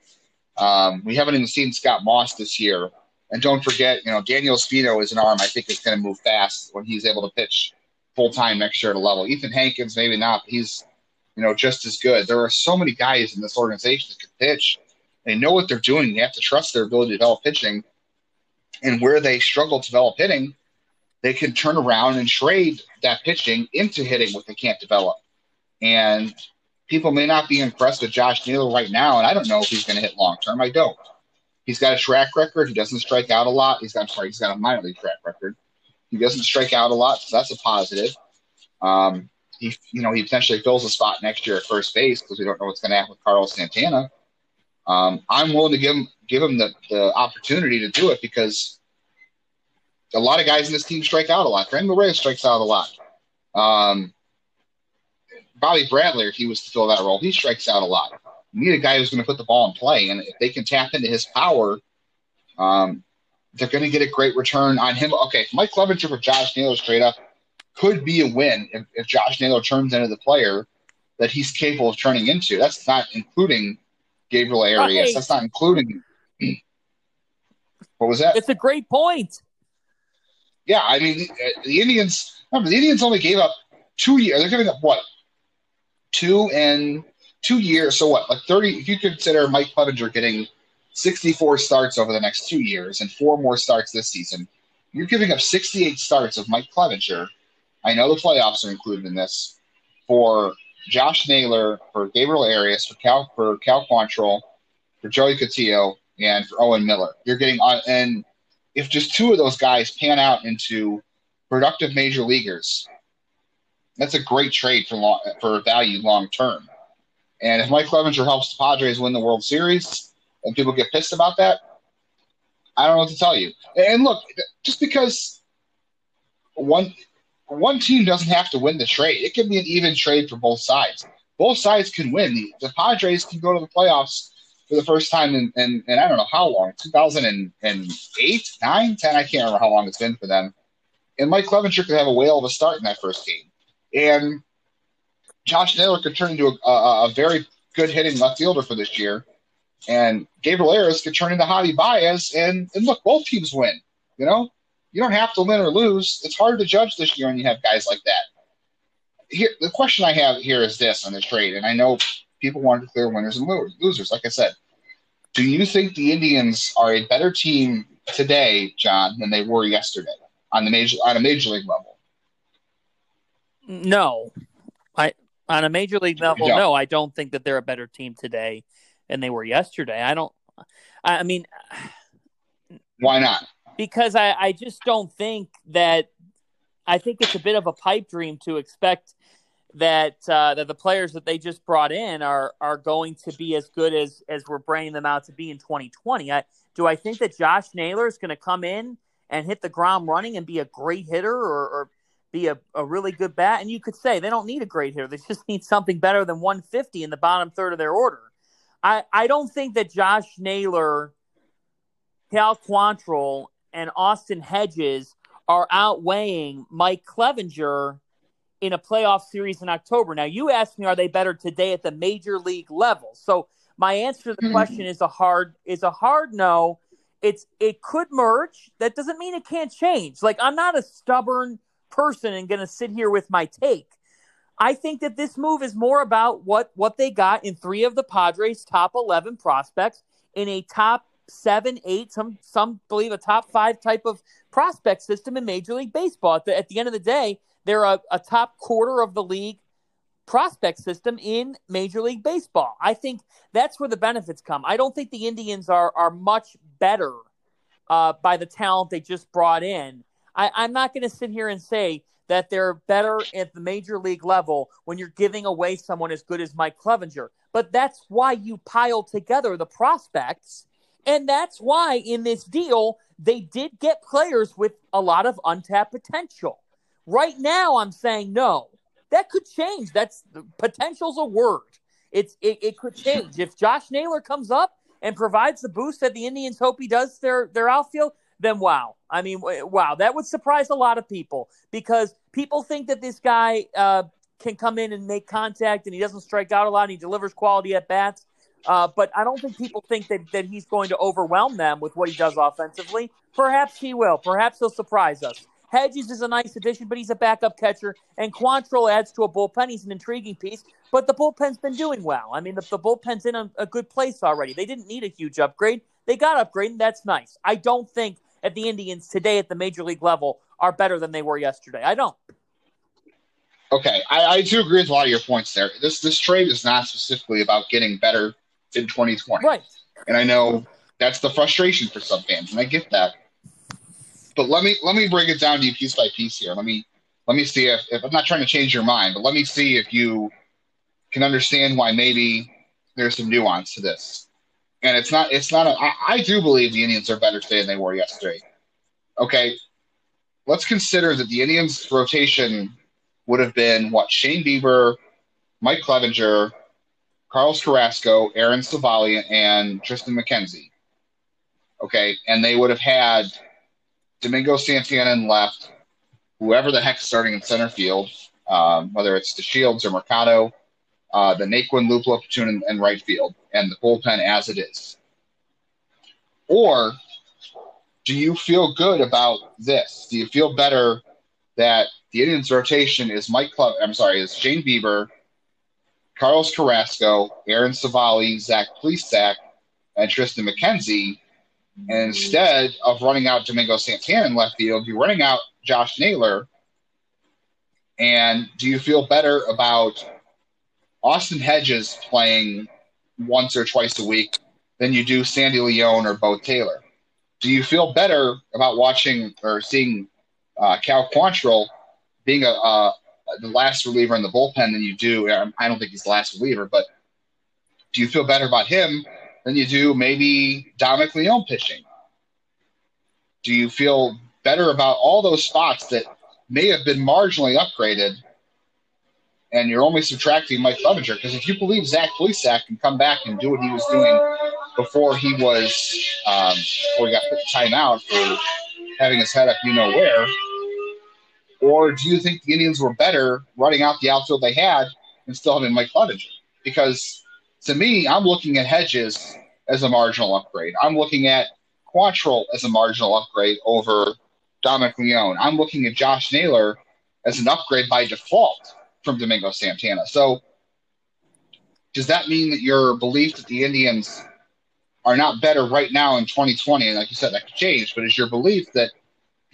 Um, we haven't even seen Scott Moss this year. And don't forget, you know, Daniel Espino is an arm I think is going to move fast when he's able to pitch full time next year at a level. Ethan Hankins, maybe not, but he's, you know, just as good. There are so many guys in this organization that can pitch. They know what they're doing. You have to trust their ability to develop pitching. And where they struggle to develop hitting, they can turn around and trade that pitching into hitting what they can't develop. And people may not be impressed with Josh Naylor right now, and I don't know if he's going to hit long term. I don't. He's got a track record. He doesn't strike out a lot. He's got, I'm sorry, he's got a minor league track record. He doesn't strike out a lot, so that's a positive. Um, he, you know, he potentially fills a spot next year at first base because we don't know what's going to happen with Carlos Santana. Um, I'm willing to give him give him the, the opportunity to do it because a lot of guys in this team strike out a lot. Franmil Reyes strikes out a lot. Um, Bobby Bradley, if he was to fill that role, he strikes out a lot. You need a guy who's going to put the ball in play, and if they can tap into his power, um, they're going to get a great return on him. Okay, Mike Clevinger for Josh Naylor straight up could be a win if, if Josh Naylor turns into the player that he's capable of turning into. That's not including Gabriel Arias. Right. That's not including. What was that? It's a great point. Yeah, I mean the Indians. Remember, the Indians only gave up two years. They're giving up what two and two years. So what? Like thirty. If you consider Mike Clevinger getting sixty-four starts over the next two years and four more starts this season, you're giving up sixty-eight starts of Mike Clevinger. I know the playoffs are included in this for Josh Naylor, for Gabriel Arias, for Cal for Cal Quantrill, for Joey Cantillo, and for Owen Miller. You're getting on, and if just two of those guys pan out into productive major leaguers, that's a great trade for long, for value long term. And if Mike Clevinger helps the Padres win the World Series, and people get pissed about that, I don't know what to tell you. And look, just because one one team doesn't have to win the trade, it can be an even trade for both sides. Both sides can win. The, the Padres can go to the playoffs for the first time in, in, in I don't know how long, 2008, 9, 10, I can't remember how long it's been for them. And Mike Clevenger could have a whale of a start in that first game. And Josh Naylor could turn into a, a, a very good hitting left fielder for this year. And Gabriel Arias could turn into Javi Baez. And, and look, both teams win. You know, you don't have to win or lose. It's hard to judge this year when you have guys like that. Here, the question I have here is this on this trade, and I know people want to clear winners and losers. Like I said, do you think the Indians are a better team today, John, than they were yesterday on the major on a major league level? No, I on a major league level, no, I don't think that they're a better team today than they were yesterday. I don't. I mean, why not? Because I, I just don't think that. I think it's a bit of a pipe dream to expect that uh, that the players that they just brought in are are going to be as good as as we're bringing them out to be in 2020. I, do I think that Josh Naylor is going to come in and hit the ground running and be a great hitter or, or be a, a really good bat. And you could say they don't need a great hitter. They just need something better than 150 in the bottom third of their order. I, I don't think that Josh Naylor, Cal Quantrill, and Austin Hedges are outweighing Mike Clevinger in a playoff series in October. Now, you asked me, are they better today at the major league level? So my answer to the hmm. question is a hard is a hard no. It's it could merge. That doesn't mean it can't change. Like I'm not a stubborn person and going to sit here with my take. I think that this move is more about what what they got in three of the Padres' top eleven prospects in a top seven, eight, some some believe a top five type of prospect system in Major League Baseball. At the, at the end of the day, they're a, a top quarter of the league prospect system in Major League Baseball. I think that's where the benefits come. I don't think the Indians are are much better uh, by the talent they just brought in. I, I'm not going to sit here and say that they're better at the major league level when you're giving away someone as good as Mike Clevinger. But that's why you pile together the prospects. And that's why in this deal, they did get players with a lot of untapped potential. Right now, I'm saying no. That could change. That's potential's a word. It's it, it could change. If Josh Naylor comes up and provides the boost that the Indians hope he does their their outfield, then wow. I mean, wow, that would surprise a lot of people because people think that this guy, uh, can come in and make contact, and he doesn't strike out a lot. And he delivers quality at bats. Uh, but I don't think people think that, that he's going to overwhelm them with what he does offensively. Perhaps he will. Perhaps he'll surprise us. Hedges is a nice addition, but he's a backup catcher. And Quantrill adds to a bullpen. He's an intriguing piece, but the bullpen's been doing well. I mean, the, the bullpen's in a, a good place already. They didn't need a huge upgrade. They got upgraded, and that's nice. I don't think that the Indians today at the major league level are better than they were yesterday. I don't. Okay, I, I do agree with a lot of your points there. This this trade is not specifically about getting better in 2020. Right. And I know that's the frustration for some fans, and I get that. But let me let me break it down to you piece by piece here. Let me let me see if, if I'm not trying to change your mind, but let me see if you can understand why maybe there's some nuance to this. And it's not it's not a I, I do believe the Indians are better today than they were yesterday. Okay. Let's consider that the Indians rotation would have been what Shane Bieber, Mike Clevinger, Carlos Carrasco, Aaron Civale, and Triston McKenzie. Okay, and they would have had Domingo Santana in left, whoever the heck's starting in center field, um, whether it's DeShields or Mercado, uh, the Naquin Luplow platoon in, in right field, and the bullpen as it is. Or do you feel good about this? Do you feel better that the Indians' rotation is Mike Club? I'm sorry, is Shane Bieber, Carlos Carrasco, Aaron Civale, Zach Plesac, and Triston McKenzie. And instead of running out Domingo Santana in left field, you're running out Josh Naylor. And do you feel better about Austin Hedges playing once or twice a week than you do Sandy Leone or Beau Taylor? Do you feel better about watching or seeing uh, Cal Quantrill being a, a, the last reliever in the bullpen than you do. I don't think he's the last reliever, but do you feel better about him than you do maybe Dominic Leone pitching? Do you feel better about all those spots that may have been marginally upgraded and you're only subtracting Mike Clevinger? Because if you believe Zach Plesac can come back and do what he was doing before he was um, before he got put timeout for having his head up you know where – or do you think the Indians were better running out the outfield they had and still having Mike Clevinger? Because to me, I'm looking at Hedges as a marginal upgrade. I'm looking at Quantrill as a marginal upgrade over Dominic Leone. I'm looking at Josh Naylor as an upgrade by default from Domingo Santana. So does that mean that your belief that the Indians are not better right now in 2020, and like you said, that could change, but is your belief that –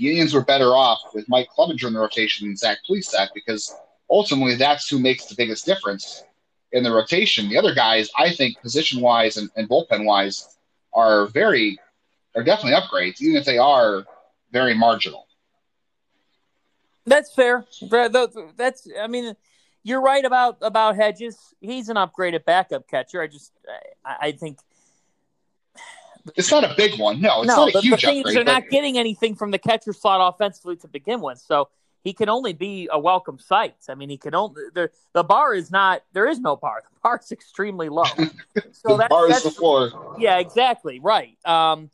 the Indians were better off with Mike Clevinger in the rotation than Zach Plesac because ultimately that's who makes the biggest difference in the rotation. The other guys, I think, position wise and, and bullpen wise, are very are definitely upgrades, even if they are very marginal. That's fair. That's I mean, you're right about about Hedges. He's an upgraded backup catcher. I just I, I think it's not a big one. No, it's no, not a huge the thing upgrade, they're but... not getting anything from the catcher slot offensively to begin with. So he can only be a welcome sight. I mean, he can only the the bar is not there is no bar. The bar is extremely low. So the bar is the floor. Yeah, exactly right. Um,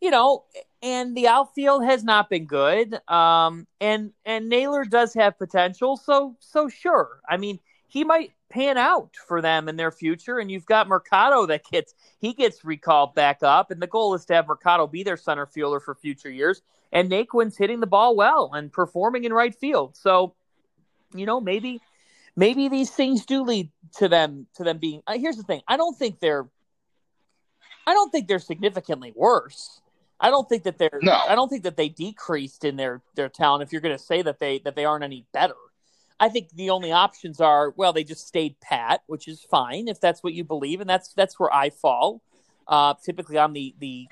you know, and the outfield has not been good. Um, and and Naylor does have potential. So so sure. I mean, he might pan out for them in their future. And you've got Mercado that gets he gets recalled back up, and the goal is to have Mercado be their center fielder for future years. And Naquin's hitting the ball well and performing in right field. So, you know, maybe maybe these things do lead to them to them being. Uh, here's the thing: I don't think they're I don't think they're significantly worse. I don't think that they're no. I don't think that they decreased in their their talent. If you're going to say that they that they aren't any better, I think the only options are well, they just stayed pat, which is fine if that's what you believe, and that's that's where I fall. Uh, typically, I'm the the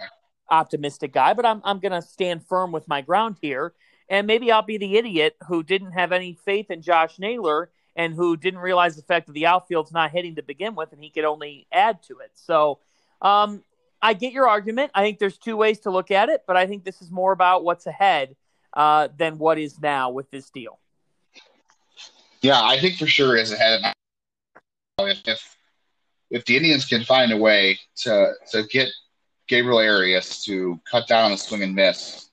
optimistic guy, but I'm I'm going to stand firm with my ground here, and maybe I'll be the idiot who didn't have any faith in Josh Naylor and who didn't realize the fact that the outfield's not hitting to begin with, and he could only add to it. So. Um, I get your argument. I think there's two ways to look at it, but I think this is more about what's ahead uh, than what is now with this deal. Yeah, I think for sure is ahead. If, if if the Indians can find a way to to get Gabriel Arias to cut down on the swing and miss,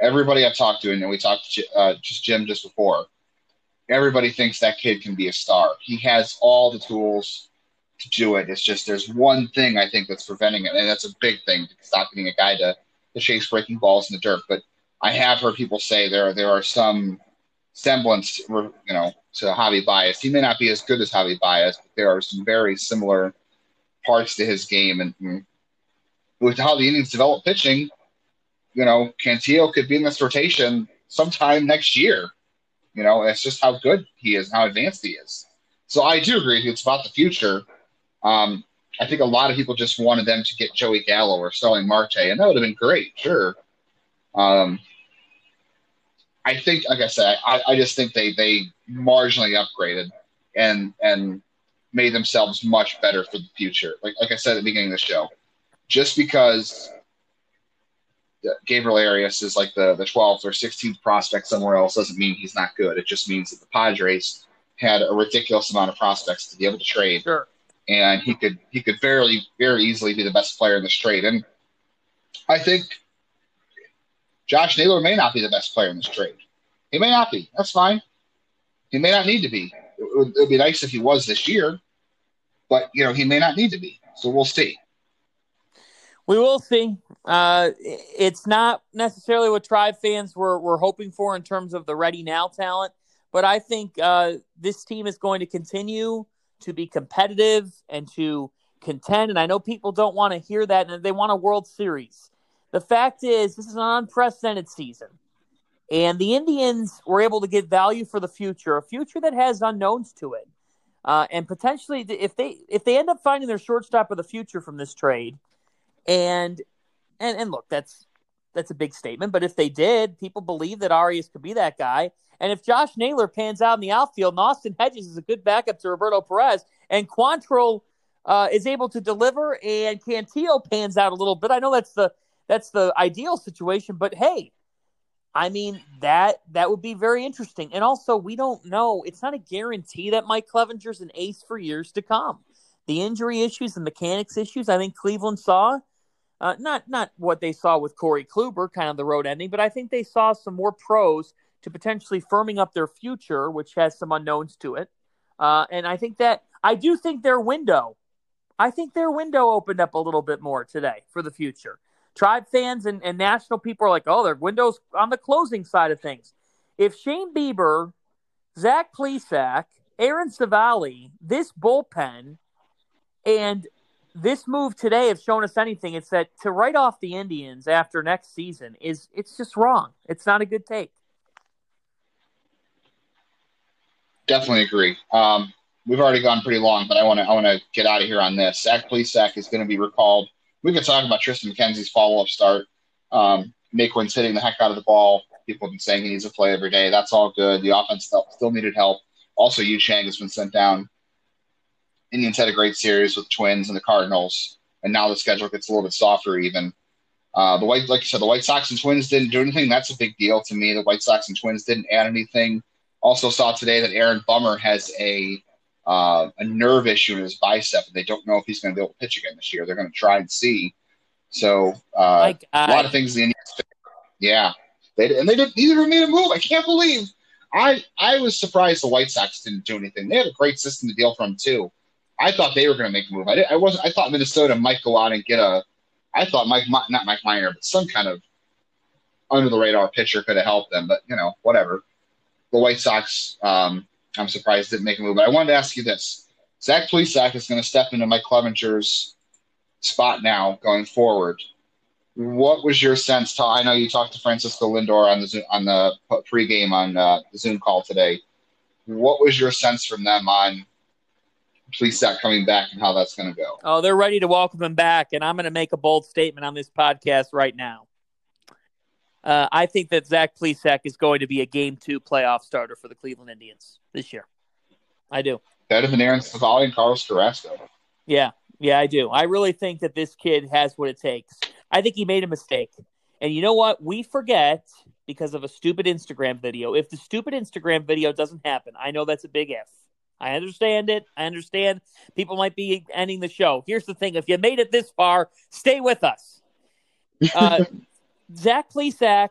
everybody I've talked to, and we talked to uh, just Jim just before, everybody thinks that kid can be a star. He has all the tools to do it. It's just there's one thing I think that's preventing it, and that's a big thing to stop getting a guy to, to chase breaking balls in the dirt. But I have heard people say there there are some semblance, you know, to Javi Baez. He may not be as good as Javi Baez, but there are some very similar parts to his game, and, and with how the Indians develop pitching, you know, Cantillo could be in this rotation sometime next year. You know, that's just how good he is, how advanced he is. So I do agree. with you. It's about the future. Um, I think a lot of people just wanted them to get Joey Gallo or Starling Marte, and that would have been great, sure. Um, I think, like I said, I, I just think they they marginally upgraded and and made themselves much better for the future. Like like I said at the beginning of the show, just because Gabriel Arias is like the the 12th or 16th prospect somewhere else doesn't mean he's not good. It just means that the Padres had a ridiculous amount of prospects to be able to trade. Sure and he could he could very very easily be the best player in the straight. And I think Josh Naylor may not be the best player in the straight. He may not be. That's fine. He may not need to be. It would, it would be nice if he was this year, but you know he may not need to be. So we'll see. We will see. Uh, it's not necessarily what Tribe fans were, were hoping for in terms of the ready now talent, but I think uh, this team is going to continue to be competitive and to contend. And I know people don't want to hear that and they want a World Series. The fact is, this is an unprecedented season. And the Indians were able to get value for the future, a future that has unknowns to it. Uh, and potentially, if they if they end up finding their shortstop of the future from this trade, and and and look, that's that's a big statement. But if they did, people believe that Arias could be that guy. And if Josh Naylor pans out in the outfield, and Austin Hedges is a good backup to Roberto Perez, and Quantrill uh, is able to deliver, and Cantillo pans out a little bit, I know that's the that's the ideal situation. But hey, I mean that that would be very interesting. And also, we don't know; it's not a guarantee that Mike Clevinger's an ace for years to come. The injury issues, the mechanics issues, I think Cleveland saw. Uh, not not what they saw with Corey Kluber, kind of the road ending, but I think they saw some more pros to potentially firming up their future, which has some unknowns to it. Uh, and I think that I do think their window, I think their window opened up a little bit more today for the future. Tribe fans and, and national people are like, oh, their window's on the closing side of things. If Shane Bieber, Zach Plesac, Aaron Civale, this bullpen, and this move today have shown us anything, it's that to write off the Indians after next season is it's just wrong. It's not a good take. Definitely agree. Um, we've already gone pretty long, but I want to I want to get out of here on this. Zach Plesac is going to be recalled. We could talk about Triston McKenzie's follow up start. Um, Naquin's hitting the heck out of the ball. People have been saying he needs to play every day. That's all good. The offense still needed help. Also, Yu Chang has been sent down. Indians had a great series with the Twins and the Cardinals, and now the schedule gets a little bit softer even. Uh, the White, like you said, the White Sox and Twins didn't do anything. That's a big deal to me. The White Sox and Twins didn't add anything. Also saw today that Aaron Bummer has a uh, a nerve issue in his bicep, and they don't know if he's going to be able to pitch again this year. They're going to try and see. So uh, a lot of things. The Indians, yeah, they and they didn't either made a move. I can't believe. I I was surprised the White Sox didn't do anything. They had a great system to deal from too. I thought they were going to make a move. I, I wasn't. I thought Minnesota might go out and get a. I thought Mike, not Mike Minor, but some kind of under the radar pitcher could have helped them. But you know, whatever the White Sox, um, I'm surprised didn't make a move. But I wanted to ask you this: Zach Plesac is going to step into Mike Clevinger's spot now going forward. What was your sense? To, I know you talked to Francisco Lindor on the on the pregame on uh, the Zoom call today. What was your sense from them on Plesac coming back and how that's going to go? Oh, they're ready to welcome him back, and I'm going to make a bold statement on this podcast right now. Uh, I think that Zach Plesac is going to be a game two playoff starter for the Cleveland Indians this year. I do. Better than Aaron Civale and Carlos Carrasco. Yeah, yeah, I do. I really think that this kid has what it takes. I think he made a mistake. And you know what? We forget because of a stupid Instagram video. If the stupid Instagram video doesn't happen, I know that's a big if. I understand it. I understand people might be ending the show. Here's the thing if you made it this far, stay with us. Uh, Zach Plesac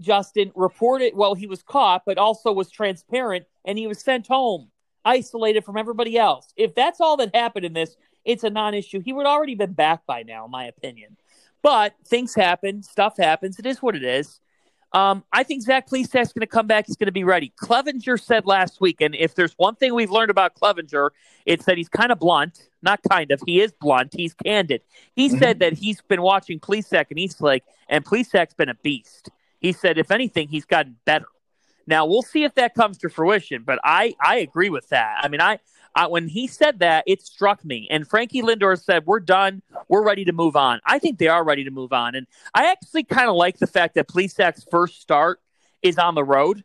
Justin reported, well, he was caught, but also was transparent and he was sent home, isolated from everybody else. If that's all that happened in this, it's a non issue. He would already been back by now, in my opinion. But things happen, stuff happens. It is what it is. Um, I think Zach Plesac's going to come back. He's going to be ready. Clevinger said last week, and if there's one thing we've learned about Clevinger, it's that he's kind of blunt. Not kind of. He is blunt. He's candid. He mm-hmm. said that he's been watching Plesac and Eastlake, and Plesac's been a beast. He said, if anything, he's gotten better. Now we'll see if that comes to fruition, but I I agree with that. I mean, I, I when he said that, it struck me. And Frankie Lindor said, "We're done. We're ready to move on." I think they are ready to move on, and I actually kind of like the fact that Plesac's first start is on the road.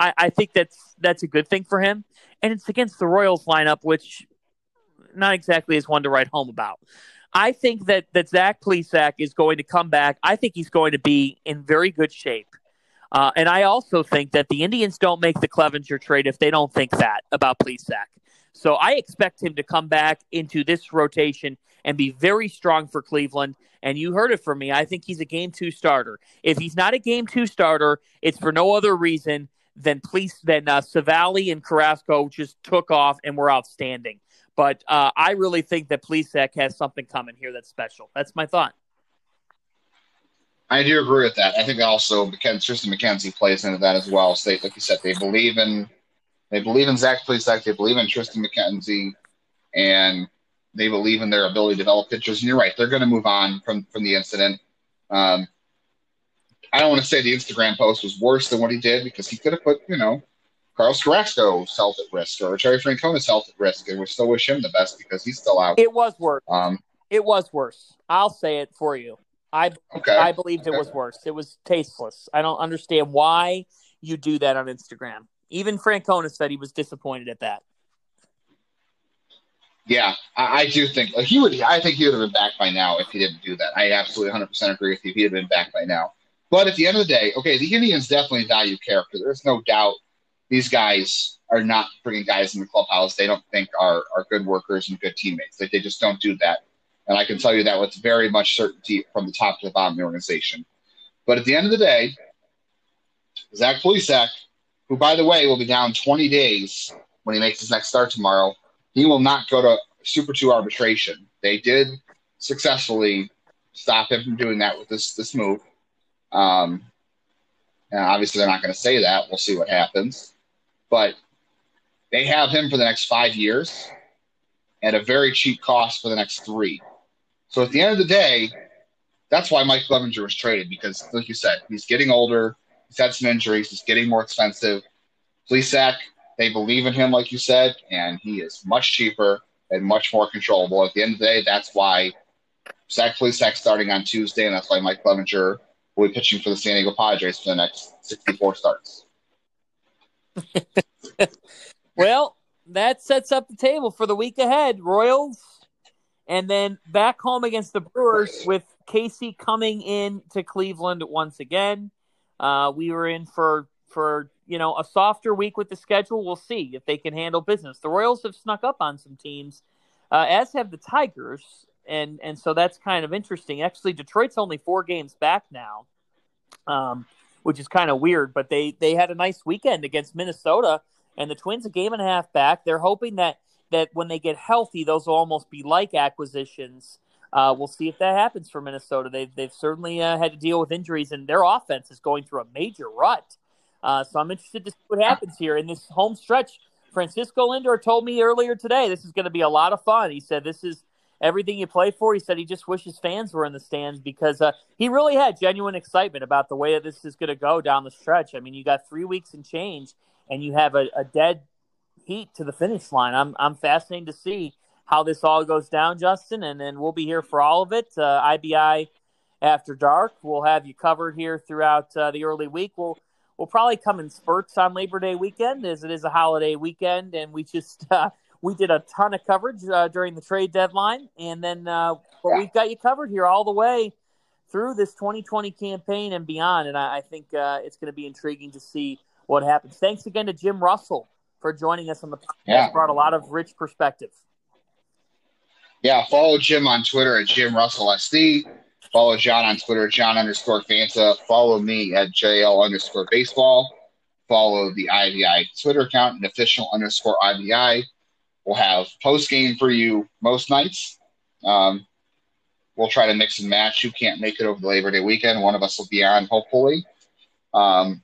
I, I think that's that's a good thing for him, and it's against the Royals lineup, which not exactly is one to write home about. I think that that Zach Plesac is going to come back. I think he's going to be in very good shape. Uh, and I also think that the Indians don't make the Clevinger trade if they don't think that about Plesac. So I expect him to come back into this rotation and be very strong for Cleveland. And you heard it from me. I think he's a game two starter. If he's not a game two starter, it's for no other reason than please than uh, Civale and Carrasco just took off and were outstanding. But uh, I really think that Plesac has something coming here that's special. That's my thought. I do agree with that. I think also because Triston McKenzie plays into that as well. So they, like you said, they believe in they believe in Zach Plesac, they believe in Triston McKenzie, and they believe in their ability to develop pitchers. And you're right, they're going to move on from from the incident. Um, I don't want to say the Instagram post was worse than what he did because he could have put, you know, Carlos Carrasco's health at risk or Terry Francona's health at risk, and we still wish him the best because he's still out. It was worse. Um, it was worse. I'll say it for you. I okay. I believed okay. it was worse. It was tasteless. I don't understand why you do that on Instagram. Even Francona said he was disappointed at that. Yeah, I, I do think like, he would. I think he would have been back by now if he didn't do that. I absolutely 100 percent agree with you. If he had been back by now, but at the end of the day, okay, the Indians definitely value character. There's no doubt these guys are not bringing guys in the clubhouse they don't think are are good workers and good teammates. Like they just don't do that. And I can tell you that with very much certainty from the top to the bottom of the organization. But at the end of the day, Zach Plesac, who, by the way, will be down 20 days when he makes his next start tomorrow, he will not go to Super 2 arbitration. They did successfully stop him from doing that with this, this move. Um, and obviously, they're not going to say that. We'll see what happens. But they have him for the next five years at a very cheap cost for the next three. So at the end of the day, that's why Mike Clevinger was traded because, like you said, he's getting older. He's had some injuries. He's getting more expensive. Plesac, they believe in him, like you said, and he is much cheaper and much more controllable. At the end of the day, that's why Zach Plesac starting on Tuesday, and that's why Mike Clevinger will be pitching for the San Diego Padres for the next 64 starts. well, that sets up the table for the week ahead. Royals and then back home against the Brewers with Casey coming in to Cleveland once again. Uh, we were in for for you know a softer week with the schedule. We'll see if they can handle business. The Royals have snuck up on some teams, uh, as have the Tigers, and and so that's kind of interesting. Actually, Detroit's only four games back now, um, which is kind of weird. But they they had a nice weekend against Minnesota, and the Twins a game and a half back. They're hoping that that when they get healthy, those will almost be like acquisitions. Uh, we'll see if that happens for Minnesota. They've they've certainly uh, had to deal with injuries, and their offense is going through a major rut. Uh, so I'm interested to see what happens here in this home stretch. Francisco Lindor told me earlier today this is going to be a lot of fun. He said this is everything you play for. He said he just wishes fans were in the stands because uh, he really had genuine excitement about the way that this is going to go down the stretch. I mean, you got three weeks and change, and you have a, a dead heat to the finish line. I'm I'm fascinated to see how this all goes down, Justin, and then we'll be here for all of it. Uh, IBI after dark. We'll have you covered here throughout uh, the early week. We'll we'll probably come in spurts on Labor Day weekend, as it is a holiday weekend, and we just uh, we did a ton of coverage uh, during the trade deadline, and then uh, but we've got you covered here all the way through this 2020 campaign and beyond. And I, I think uh, it's going to be intriguing to see what happens. Thanks again to Jim Russell for joining us on the podcast. Yeah. Brought a lot of rich perspective. Yeah, follow Jim on Twitter at Jim Russell SD. Follow John on Twitter, John underscore Fanta. Follow me at JL underscore baseball. Follow the IBI Twitter account and official underscore IBI. We'll have post game for you most nights. Um, we'll try to mix and match. Who can't make it over the Labor Day weekend? One of us will be on, hopefully. Um,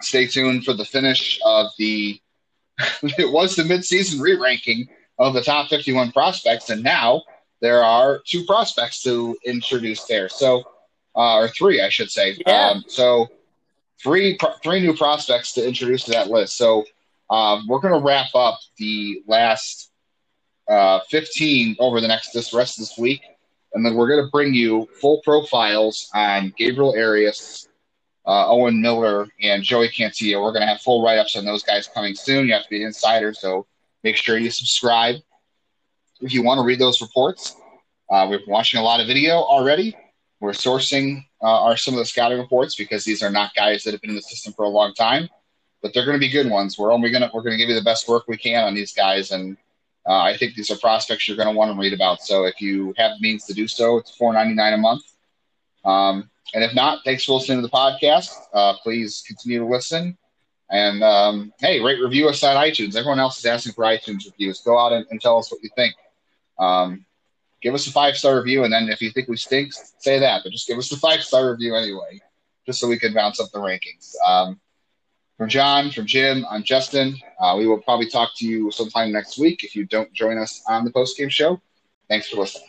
stay tuned for the finish of the. it was the midseason re-ranking of the top 51 prospects, and now there are two prospects to introduce there. So, uh, or three, I should say. Yeah. Um, so, three three new prospects to introduce to that list. So, um, we're going to wrap up the last uh, 15 over the next this rest of this week, and then we're going to bring you full profiles on Gabriel Arias, uh, Owen Miller, and Joey Cantillo. We're going to have full write ups on those guys coming soon. You have to be an insider, so make sure you subscribe if you want to read those reports. Uh, we've been watching a lot of video already. We're sourcing uh, are some of the scouting reports because these are not guys that have been in the system for a long time, but they're going to be good ones. We're only going to we're going to give you the best work we can on these guys, and uh, I think these are prospects you're going to want to read about. So if you have means to do so, it's four ninety nine a month. Um, and if not, thanks for listening to the podcast. Uh, please continue to listen. And um, hey, rate review us on iTunes. Everyone else is asking for iTunes reviews. Go out and, and tell us what you think. Um, give us a five star review, and then if you think we stink, say that. But just give us a five star review anyway, just so we can bounce up the rankings. Um, from John, from Jim, I'm Justin. Uh, we will probably talk to you sometime next week if you don't join us on the post game show. Thanks for listening.